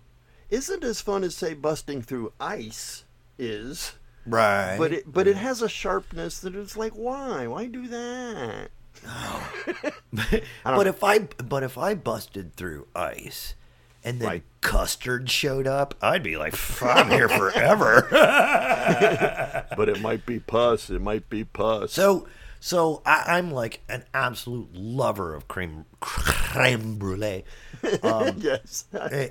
isn't as fun as say busting through ice is. Right. But it but it has a sharpness that it's like why why do that? Oh. *laughs* but if I but if I busted through ice and then Right. custard showed up, I'd be like, I'm here forever. *laughs* But it might be pus. It might be pus. so so I, I'm like an absolute lover of cream creme brulee. *laughs* *laughs* yes.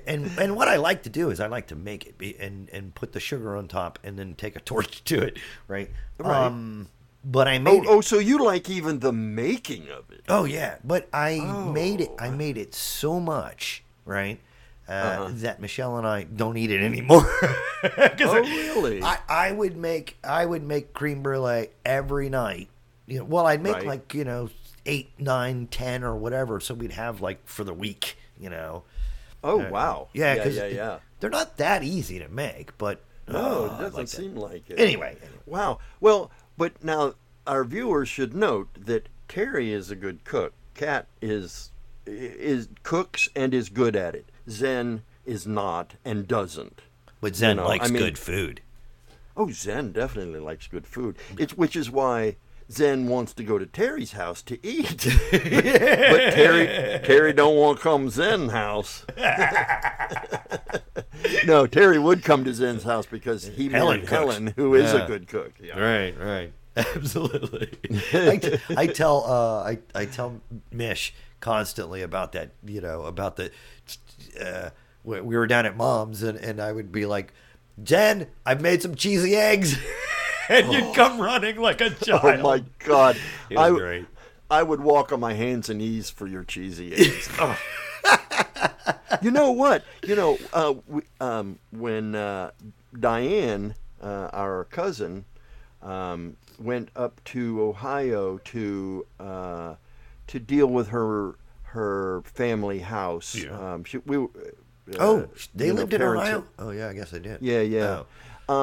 And and what I like to do is I like to make it be, and and put the sugar on top and then take a *laughs* torch to it, right? Right. Um, but I Oh, made it. oh, so you like even the making of it? Oh yeah, but I made it. Oh. I made it so much, right? Uh, Uh-huh. That Michelle and I don't eat it anymore. Oh, really? I, I would make I would make cream brulee every night. You know, well, I'd make Right. like you know eight, nine, ten, or whatever, so we'd have like for the week. You know. Oh Uh, wow. Yeah, yeah, yeah, yeah. they're not that easy to make, but No, oh, it doesn't like that. seem like it. Anyway, anyway. Wow. Well, but now our viewers should note that Terry is a good cook. Cat is is cooks and is good at it. Zen is not and doesn't. but Zen know, I likes mean- good food. Oh, Zen definitely likes good food. It's which is why Zen wants to go to Terry's house to eat. *laughs* but Terry Terry don't want to come Zen house. *laughs* no, Terry would come to Zen's house because he Helen met cooks. Helen, who is Yeah. a good cook. Yeah. Right, right. *laughs* Absolutely. I, t- I tell uh, I I tell Mish constantly about that. You know about the. Uh, we we were down at mom's and, and I would be like, Jen, I've made some cheesy eggs, and you'd come running like a child. *laughs* Oh my God! *laughs* It was I, great. I would walk on my hands and knees for your cheesy eggs. *laughs* Oh. you know what? You know, uh, we, um, when uh, Diane, uh, our cousin, um, went up to Ohio to uh, to deal with her her family house. Yeah. Um, she, we, uh, Oh, they you know, lived in parents- Ohio. Oh yeah, I guess they did. Yeah, yeah. Oh.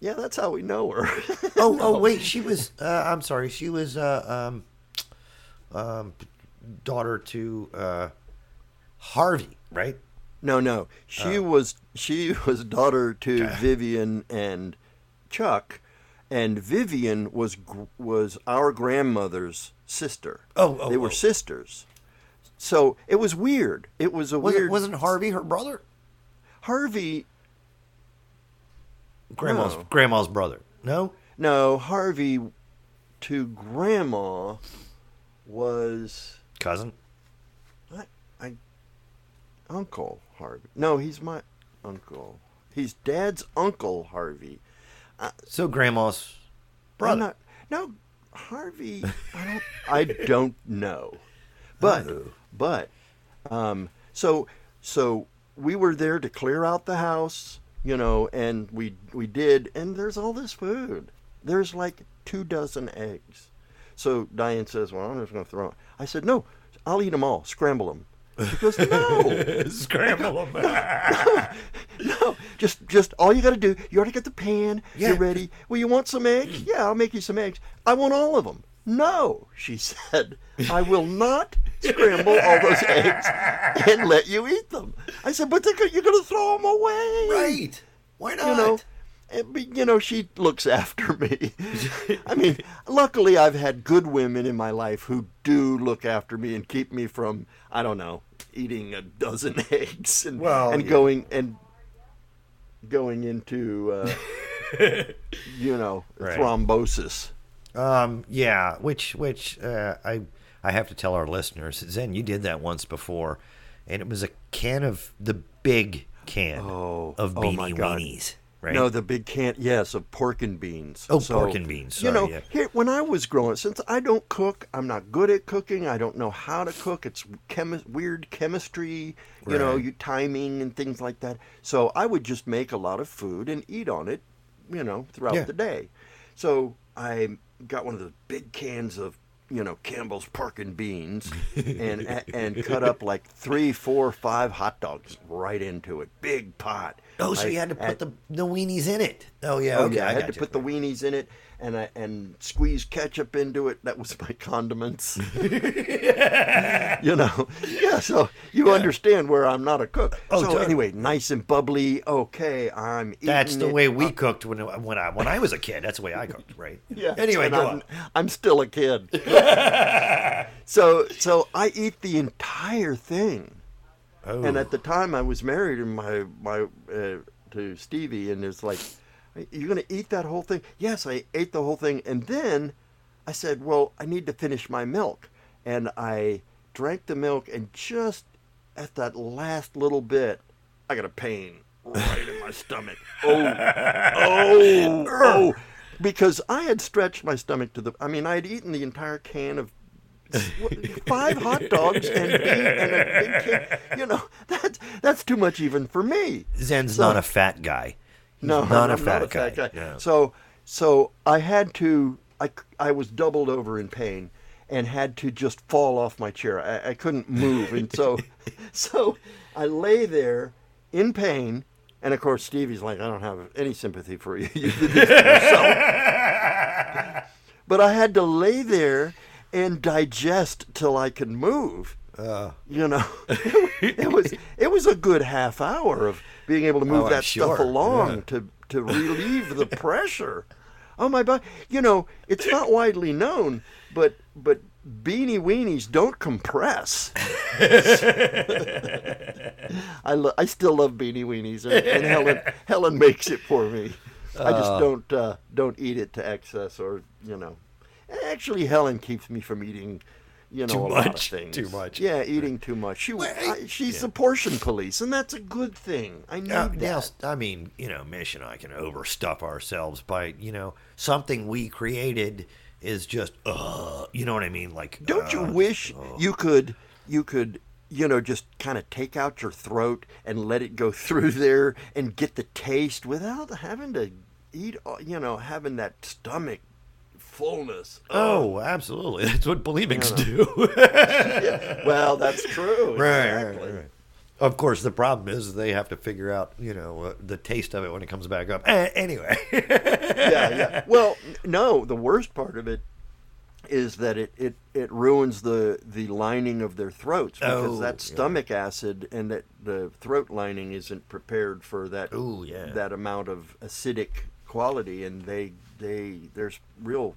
Yeah, that's how we know her. *laughs* Oh, oh, wait, she was. Uh, I'm sorry, she was uh, um, um, daughter to uh, Harvey, right? No, no. She was she was daughter to Vivian and Chuck, and Vivian was was our grandmother's sister. Oh, oh, they were oh. sisters. So it was weird. It was a Was weird. it, wasn't Harvey her brother? Harvey? Grandma's No. grandma's brother. No. No, Harvey to grandma was Cousin? I, I Uncle Harvey. No, he's my uncle. He's Dad's uncle Harvey. So grandma's brother. not, no, Harvey. I don't. I don't know, but Oh. but um, so so we were there to clear out the house, you know, and we we did, and there's all this food. There's like two dozen eggs. So Diane says, "Well, I'm just going to throw." 'em." I said, "No, I'll eat them all. Scramble them." She goes, "No." *laughs* Scramble them. *laughs* No, just just all you got to do. You already got the pan. Yeah. You're ready. Well, you want some eggs? Mm. Yeah, I'll make you some eggs. I want all of them. No, she *laughs* said. I will not scramble all those *laughs* eggs and let you eat them. I said, but go- you're going to throw them away, right. Why not? You know. And, You know, she looks after me. *laughs* I mean, luckily I've had good women in my life who do look after me and keep me from, I don't know, eating a dozen *laughs* eggs and Well, and yeah. going and going into uh, you know Right. thrombosis. Um, yeah, which which uh, I I have to tell our listeners, Zen, you did that once before, and it was a can of the big can Oh, of oh beanie God. weenies, right? No, the big can, yes, of pork and beans. Oh, pork and beans, you know, yeah. here when I was growing, since I don't cook, I'm not good at cooking. I don't know how to cook. It's chemi- weird chemistry, you know, you timing and things like that. So I would just make a lot of food and eat on it, you know, throughout Yeah. the day. So I got one of those big cans of you know Campbell's pork and beans, *laughs* and and cut up like three, four, five hot dogs right into it. Big pot. oh, so I- you had to put at- the the weenies in it. Oh yeah, Oh okay, yeah, I, had got to you. put the weenies in it and I and squeeze ketchup into it. That was my condiments. *laughs* you know, yeah. So you understand where I'm not a cook. Oh, so totally. anyway, nice and bubbly. Okay, I'm eating. That's the it. way we cooked when when I when I was a kid. That's the way I cooked, right? *laughs* yeah. Anyway, go I'm, on. I'm still a kid. *laughs* so so I eat the entire thing. Oh, And at the time, I was married, and my my uh, to Stevie, and it's like, "You're gonna eat that whole thing?" Yes, I ate the whole thing, and then I said, "Well, I need to finish my milk," and I drank the milk, and just at that last little bit, I got a pain right in my stomach. *laughs* Oh, oh, oh, because I had stretched my stomach to the. I mean, I had eaten the entire can of five hot dogs and, beef and a big can. You know, that's that's too much even for me. Zen's so- not a fat guy. No, not a fat not a guy. fat guy. Yeah. So so I had to. I, I was doubled over in pain and had to just fall off my chair. I, I couldn't move, and so *laughs* so I lay there in pain. And of course, Stevie's like, I don't have any sympathy for you. *laughs* You did this yourself. *laughs* but I had to lay there and digest till I could move. Uh, You know, it was it was a good half hour of being able to move Oh, that stuff along yeah. to to *laughs* relieve the pressure. Oh my god! You know, it's not widely known, but but beanie weenies don't compress. *laughs* I lo- I still love beanie weenies, and, and Helen *laughs* Helen makes it for me. I just Oh. don't uh, don't eat it to excess, or you know. Actually, Helen keeps me from eating, you know, Too a lot of much, things. too much. Yeah, eating too much. She, Well, I, she's the portion police, and that's a good thing. I need Now, that. now, I mean, you know, Mish and I can overstuff ourselves by, you know, something we created is just, uh, you know what I mean? Like, Don't you uh, wish uh, you could you could you know just kind of take out your throat and let it go *laughs* through there and get the taste without having to eat uh, you know having that stomach fullness. Oh, absolutely. *laughs* That's what bulimics do. *laughs* well, that's true. right, exactly. right, right. Of course, the problem is they have to figure out, you know, uh, the taste of it when it comes back up. Eh, anyway, *laughs* yeah, yeah. Well, no, the worst part of it is that it, it, it ruins the, the lining of their throats because Oh, that yeah. stomach acid and that the throat lining isn't prepared for that Ooh, yeah. that amount of acidic quality and they they there's real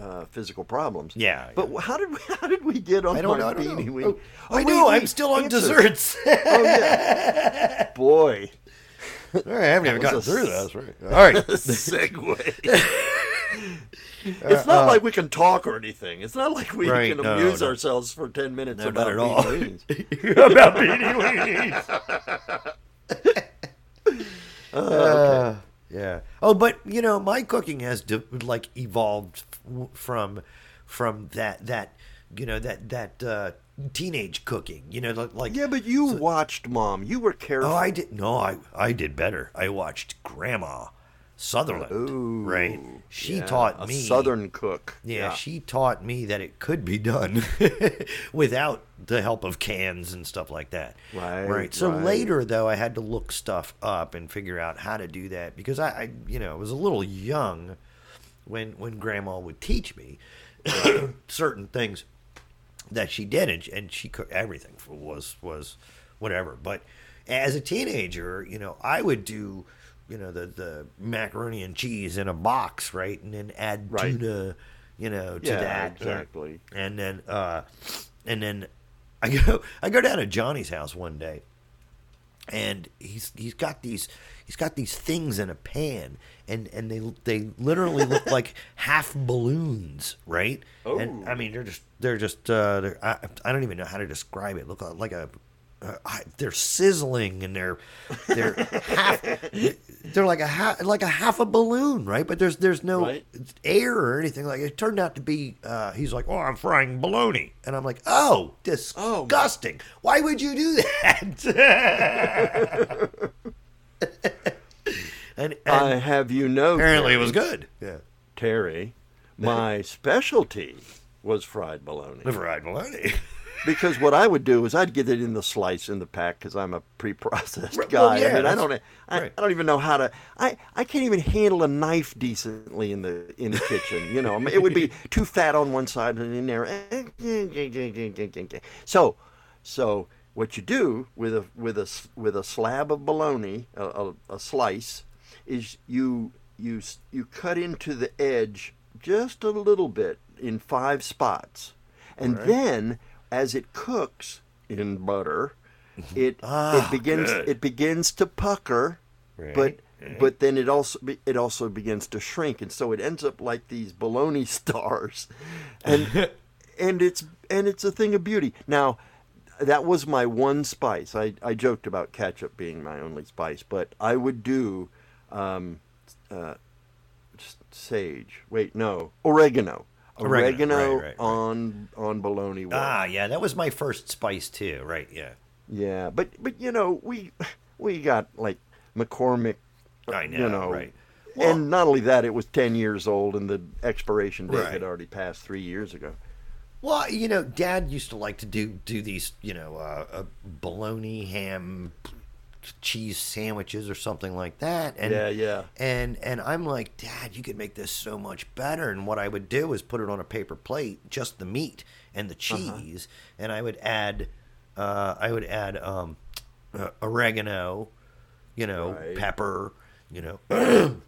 uh, physical problems. Yeah, But yeah. how did we, *laughs* how did we get on I don't my know. I don't know. wing? Oh, Oh, I wait, know. wait, I'm still on answer. desserts. *laughs* Oh yeah, *laughs* boy. All right, I haven't even gotten a through that. this. Right. All right. segue. it's not like we can talk or anything. It's not like we Right, can no, amuse no. ourselves for ten minutes No, about not all. beanie weenies. about beanie weenies. Uh, yeah. Oh, but you know, my cooking has de- like evolved f- from from that that you know that that uh, teenage cooking. You know, like, Yeah, but you watched mom. You were careful. oh, I did no, I I did better. I watched Grandma Sutherland. Ooh, right? She yeah, taught a me Southern cook. Yeah, she taught me that it could be done *laughs* without the help of cans and stuff like that. Right, Right. So right. later, though, I had to look stuff up and figure out how to do that because I, I you know, was a little young when when Grandma would teach me *coughs* certain things that she did, and, and she cooked everything for, was was whatever. But as a teenager, you know, I would do, you know, the the macaroni and cheese in a box, right, and then add Right. tuna, you know, to Yeah, that, exactly. and then uh, and then I *laughs* go I go down to Johnny's house one day, and he's he's got these he's got these things in a pan and and they they literally look like *laughs* half balloons right? And Oh. i mean they're just they're just uh they're, I, I don't even know how to describe it. Look like a uh, I, they're sizzling and they're they're half *laughs* they're like a half like a half a balloon right? But there's there's no Right. air or anything. Like it turned out to be uh he's like oh i'm frying baloney and i'm like oh disgusting. Why would you do that *laughs* *laughs* and, and I have you know. apparently it was good yeah Terry, my specialty was fried bologna. the fried bologna *laughs* Because what I would do is I'd get it in the slice in the pack because I'm a pre-processed Right, guy. well, yeah, I mean, I don't, I, right. I don't even know how to. I, I can't even handle a knife decently in the in the kitchen. You know, I mean, it would be *laughs* too fat on one side and in there. So, so what you do with a with a with a slab of bologna, a, a, a slice, is you you you cut into the edge just a little bit in five spots, and then as it cooks in butter, it Ah, it begins good. it begins to pucker, but Right, but then it also it also begins to shrink, and so it ends up like these bologna *laughs* stars, and *laughs* and it's and it's a thing of beauty. Now, that was my one spice. I, I joked about ketchup being my only spice, but I would do um, uh, sage. Wait, no, oregano. Oregano, Oregano, right, right, right. on on bologna. ah yeah that was my first spice too right yeah Yeah, but but you know we we got like McCormick. I know, you know, right. and not only that, it was ten years old, and the expiration date had already passed three years ago. Well, you know, Dad used to like to do do these, you know, uh, uh, bologna ham cheese sandwiches or something like that. And, Yeah, yeah. And and I'm like, Dad, you could make this so much better. And what I would do is put it on a paper plate, just the meat and the Uh-huh. cheese, and I would add, uh, I would add um, uh, oregano, you know, Right. pepper, you know.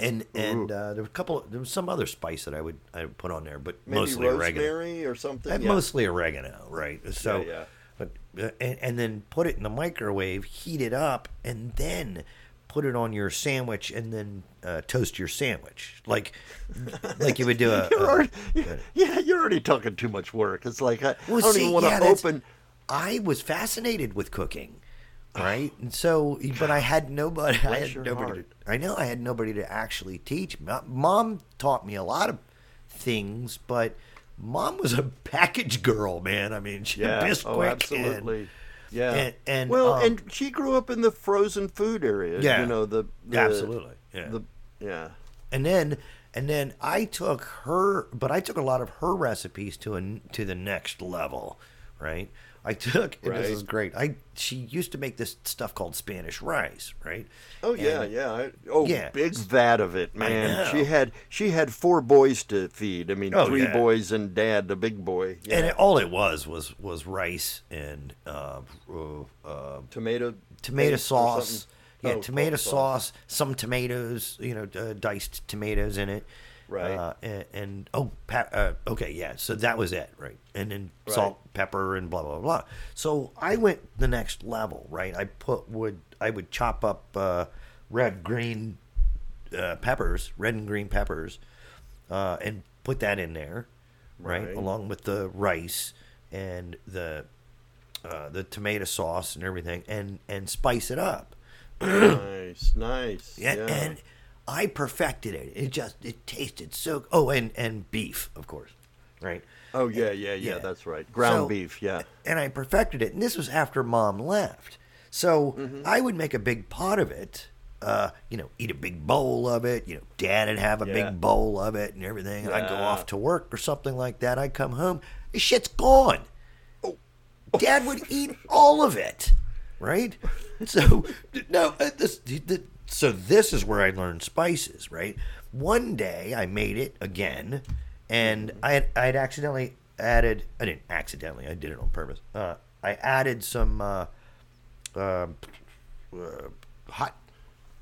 And and uh, there was a couple. There was some other spice that I would I would put on there, but Maybe mostly oregano. or something. And yeah. mostly oregano, right? So, yeah. but uh, and, and then put it in the microwave, heat it up, and then put it on your sandwich, and then uh, toast your sandwich, like *laughs* like you would do a. You're a- already, yeah, you're already talking too much work. It's like I, Well, I don't see, even want to yeah, open. I was fascinated with cooking, right? And so, but I had nobody. I had nobody. To, I know I had nobody to actually teach. Mom taught me a lot of things, but mom was a *laughs* package girl, man. I mean, she Yeah, Bisquick oh, and- absolutely. Yeah, and- and, well, um, and she grew up in the frozen food area. Yeah. you know the, the Absolutely, yeah. the yeah. and then and then I took her, but I took a lot of her recipes to a, to the next level, right? I took and this Right. is great. I she used to make this stuff called Spanish rice, right? Oh yeah, And- yeah. I, oh, Yeah. big vat of it, man. She had she had four boys to feed. I mean, Oh, three yeah. boys and dad, the big boy. Yeah. And it, all it was was was rice and uh, uh, uh, tomato tomato sauce. Yeah, Oh, tomato sauce. sauce, some tomatoes, you know, uh, diced tomatoes in it. Right. Uh, and, and oh, pa- uh, okay, yeah. So that was it, right? And then salt, pepper, and blah blah blah. So I went the next level, right? I put would I would chop up uh, red, green uh, peppers, red and green peppers, uh, and put that in there, right, Right. along with the rice and the uh, the tomato sauce and everything, and and spice it up. nice, nice. Yeah, yeah. and I perfected it. It just it tasted so. Oh, and and beef, of course, right? oh yeah, yeah, yeah, yeah. That's right. Ground So- beef. Yeah. And I perfected it, and this was after mom left. So Mm-hmm. I would make a big pot of it. Uh, you know, eat a big bowl of it. You know, dad would have a Yeah. big bowl of it and everything. And I'd go off to work or something like that. I'd come home, this shit's gone. Oh. Dad would eat all of it, right? *laughs* So no, uh, this the, so this is where I learned spices, right? One day I made it again, and I had I had accidentally added. I didn't accidentally. I did it on purpose. Uh, I added some uh, uh, uh, hot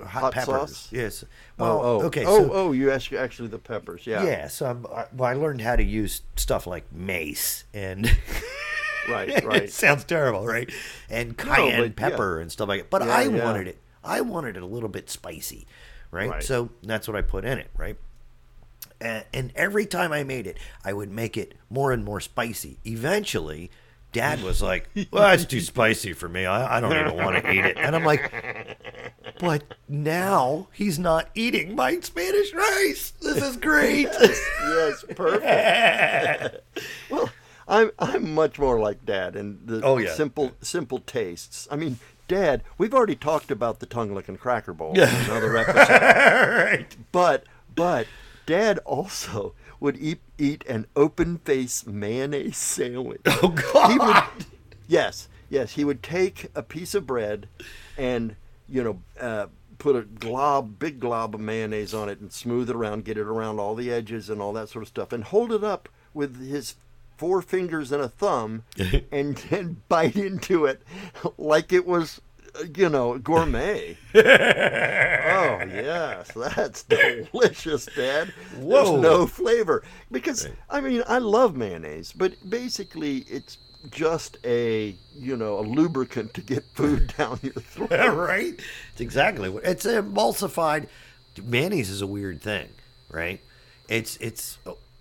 hot, Hot peppers. sauce? Yes. Oh, Well, oh, okay. Oh, so, oh, you ask actually the peppers. Yeah. yeah. So I'm, I, well, I learned how to use stuff like mace and. Right. *laughs* it Right. sounds terrible, right? And cayenne but yeah. pepper and stuff like that. But Yeah, I yeah. wanted it. I wanted it a little bit spicy, right? Right. So that's what I put in it, right? And, and every time I made it, I would make it more and more spicy. Eventually, Dad was like, *laughs* "Well, that's too spicy for me. I, I don't even want to eat it." And I'm like, *laughs* "But now he's not eating my Spanish rice. This is great." *laughs* yes. Perfect. well, I'm I'm much more like Dad and the Oh, yeah. simple simple tastes. I mean, Dad, we've already talked about the tongue licking cracker bowl in another episode. *laughs* right. But but Dad also would eat eat an open face mayonnaise sandwich. Oh God. He would yes yes he would take a piece of bread and you know uh, put a glob big glob of mayonnaise on it and smooth it around, get it around all the edges and all that sort of stuff, and hold it up with his four fingers and a thumb *laughs* and then bite into it like it was uh, you know gourmet *laughs* oh yes that's *laughs* delicious dad Whoa. there's no flavor because i mean i love mayonnaise but basically it's just a you know a lubricant to get food down your throat right? It's exactly what it's emulsified. Mayonnaise is a weird thing, right? It's it's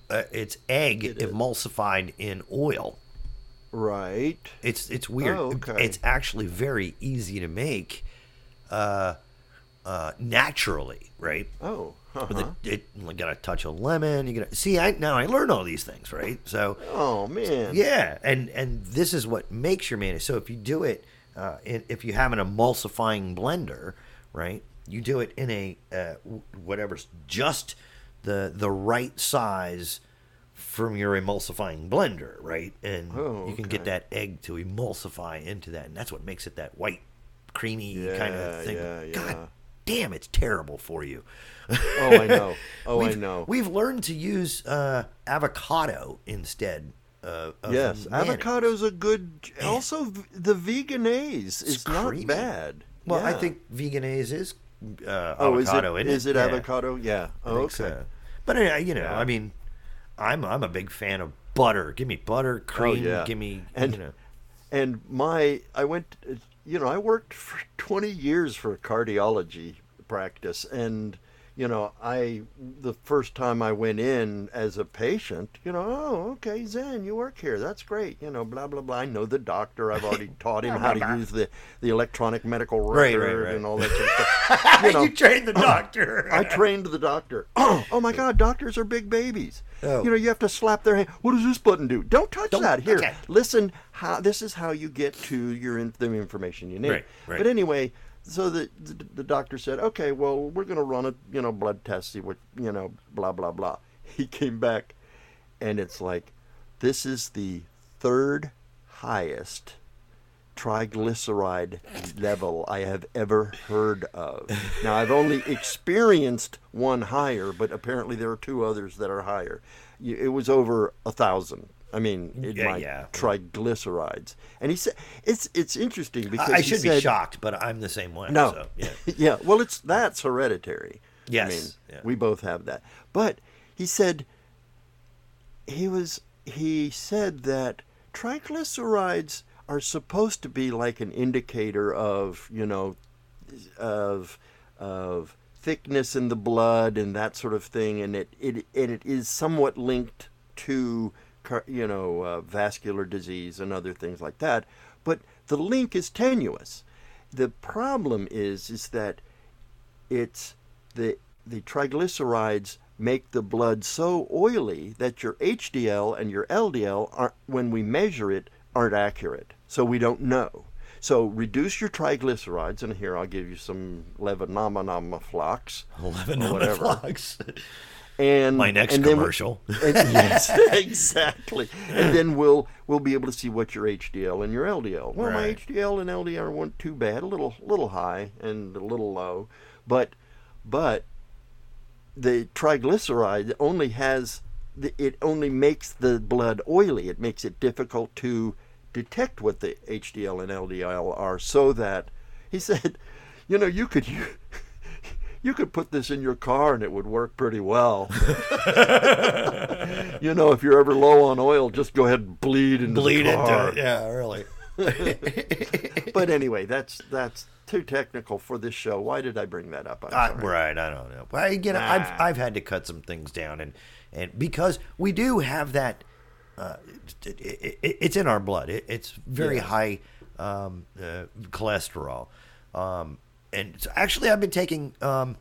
uh, it's egg emulsified in oil. right It's it's weird. Oh, okay. It's actually very easy to make, uh, uh, naturally, right? oh uh-huh. a, it you got a touch of lemon. You got to see. I now I learned all these things, right? So oh man yeah, and and this is what makes your mayonnaise. So if you do it, uh, if you have an emulsifying blender, right, you do it in a uh, whatever's just the the right size from your emulsifying blender, right, and Oh, you can get that egg to emulsify into that, and that's what makes it that white, creamy kind of thing. yeah, God yeah. damn, it's terrible for you. oh i know *laughs* oh i know We've learned to use uh, avocado instead. Uh, of Yes, avocado's a good. Also, the Vegenaise is not bad. Well, I think Vegenaise is uh, Oh, is it? avocado. Is it Yeah, avocado? Yeah. Oh, okay. so. But uh, you know, Yeah. I mean, I'm I'm a big fan of butter. Give me butter, cream. Oh, yeah. Give me And- you know. And my, I went. You know, I worked for *laughs* twenty years for a cardiology practice, and you know, I the first time I went in as a patient, you know, oh, okay, Zen, you work here. That's great. You know, blah blah blah. I know the doctor. I've already *laughs* taught him how to use the the electronic medical record right, right. and all that sort of stuff. *laughs* You know, you trained the *clears throat* doctor. I trained the doctor. Oh, *clears throat* oh my God, doctors are big babies. Oh. You know, you have to slap their hand. What does this button do? Don't touch Don't- that. Here, okay. listen. How this is how you get to your in, the information you need. Right, right. But anyway, so the, the the doctor said, okay, well, we're going to run a you know blood test, see what you know, blah blah blah. *laughs* He came back, and it's like, this is the third highest triglyceride level I have ever heard of. Now, I've only experienced one higher, but apparently there are two others that are higher. It was over a thousand. I mean, in Yeah, my yeah. triglycerides. And he said, it's it's interesting because I he should be shocked, but I'm the same way. no. So, *laughs* yeah. yeah. Well, it's that's hereditary. I Yes, mean, yeah. we both have that. But he said he was he said that triglycerides are supposed to be like an indicator of, you know, of of thickness in the blood and that sort of thing, and it it and it is somewhat linked to you know uh, vascular disease and other things like that. But the link is tenuous. The problem is is that it's the the triglycerides make the blood so oily that your HDL and your LDL are when we measure it aren't accurate. So we don't know. So reduce your triglycerides, and here I'll give you some levodopa Eleven *laughs* Or on flocks. *laughs* and My next and commercial. *laughs* and- *laughs* yes, exactly. And then we'll we'll be able to see what your HDL and your LDL. Well, my HDL and LDL weren't too bad, a little little high and a little low, but but the triglyceride only has the, it only makes the blood oily. It makes it difficult to detect what the HDL and LDL are, so that he said, you know, you could. You, you could put this in your car and it would work pretty well. *laughs* you know, if you're ever low on oil, just go ahead and bleed into Bleed the car. into it. Yeah, really. *laughs* But anyway, that's that's too technical for this show. Why did I bring that up? I'm Uh, right, I don't know. But again, I've Ah. I've had to cut some things down, and and because we do have that, uh, it, it, it's in our blood. It, it's very Yeah. high um, uh, cholesterol, um, and so actually, I've been taking um,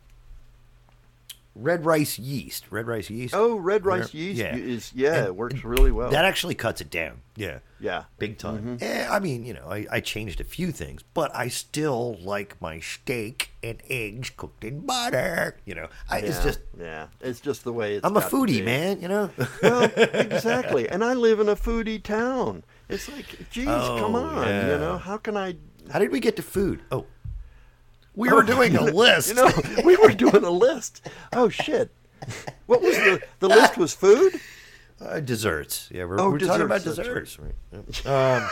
red rice yeast. Red rice yeast. Oh, red rice Where- yeast yeah. is yeah, And- it works really well. That actually cuts it down. Yeah. yeah. Big time. Mm-hmm. Eh, I mean, you know, I, I changed a few things, but I still like my steak and eggs cooked in butter. You know, I, it's just yeah, it's just the way it's. I'm a foodie, man. You know. well, *laughs* exactly. And I live in a foodie town. It's like, geez, come Oh, on. yeah. You know, how can I? How did we get to food? Oh, we were doing a *laughs* list. You know, we were doing a list. Oh shit! What was the the list? Was food? uh, desserts. Yeah, we're, Oh, we're talking about desserts. Right. Um,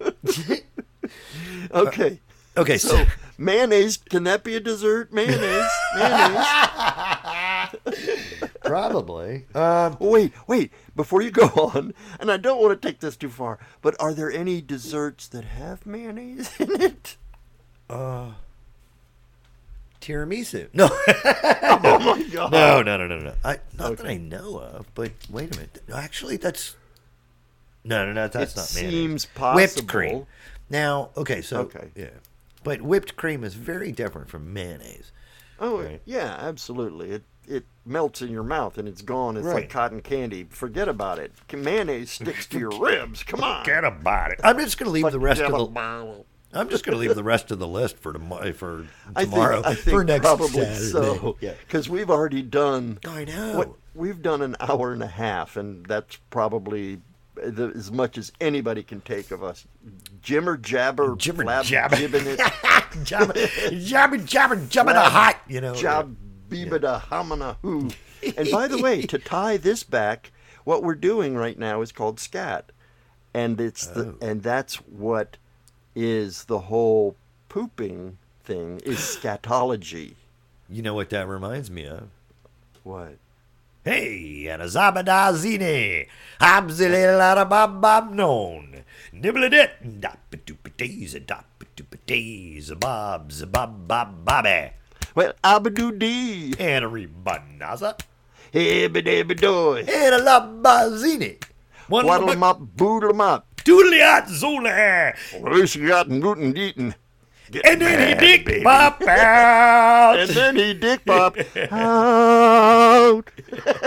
*laughs* *laughs* Okay. okay, so, So mayonnaise can that be a dessert? Mayonnaise, mayonnaise. probably. Um, Wait, wait. Before you go on, and I don't want to take this too far, but are there any desserts that have mayonnaise in it? Tiramisu. No, *laughs* Oh my *laughs* god! no, no, no, no, no. I, not that I know of. But wait a minute. No, Actually, that's no, no, no. That's It not mayonnaise. seems possible. Whipped cream. Now, okay, so Okay. yeah, but whipped cream is very different from mayonnaise. Oh Right. yeah, absolutely. It it melts in your mouth and it's gone. It's Right. like cotton candy. Forget about it. Mayonnaise sticks to your *laughs* ribs. Come on. Forget about it. I'm just going to leave the rest of Forget the. I'm just going to leave the rest of the list for tomorrow. Eh, for I think. I *laughs* think for next probably Saturday. so. Yeah. Because we've already done. I know. What we've done an hour and a half, and that's probably the, as much as anybody can take of us. Jimmer jabber, Jibber flab jabber. jibbing it, *laughs* jabba, jabba, jabba, jabba the hot. You know. job beebada hamana hoo. *laughs* And by the way, to tie this back, what we're doing right now is called scat, and it's the Oh. and that's what is the whole pooping thing is *laughs* scatology. You know what that reminds me of? What? Hey, and a zabadazine, habzilila bob bob known, nibbledit, dapitupatees, dapitupatees, bobs, bob bob bobby, Well, abadoo dee, and a rebanaza, hibbidibidoy, and a labazine. One waddle 'em up, boodle 'em up. Doodliat zule, Loose got gluten eaten. and then he dick pop out. And then he dick pop *laughs* out. *laughs*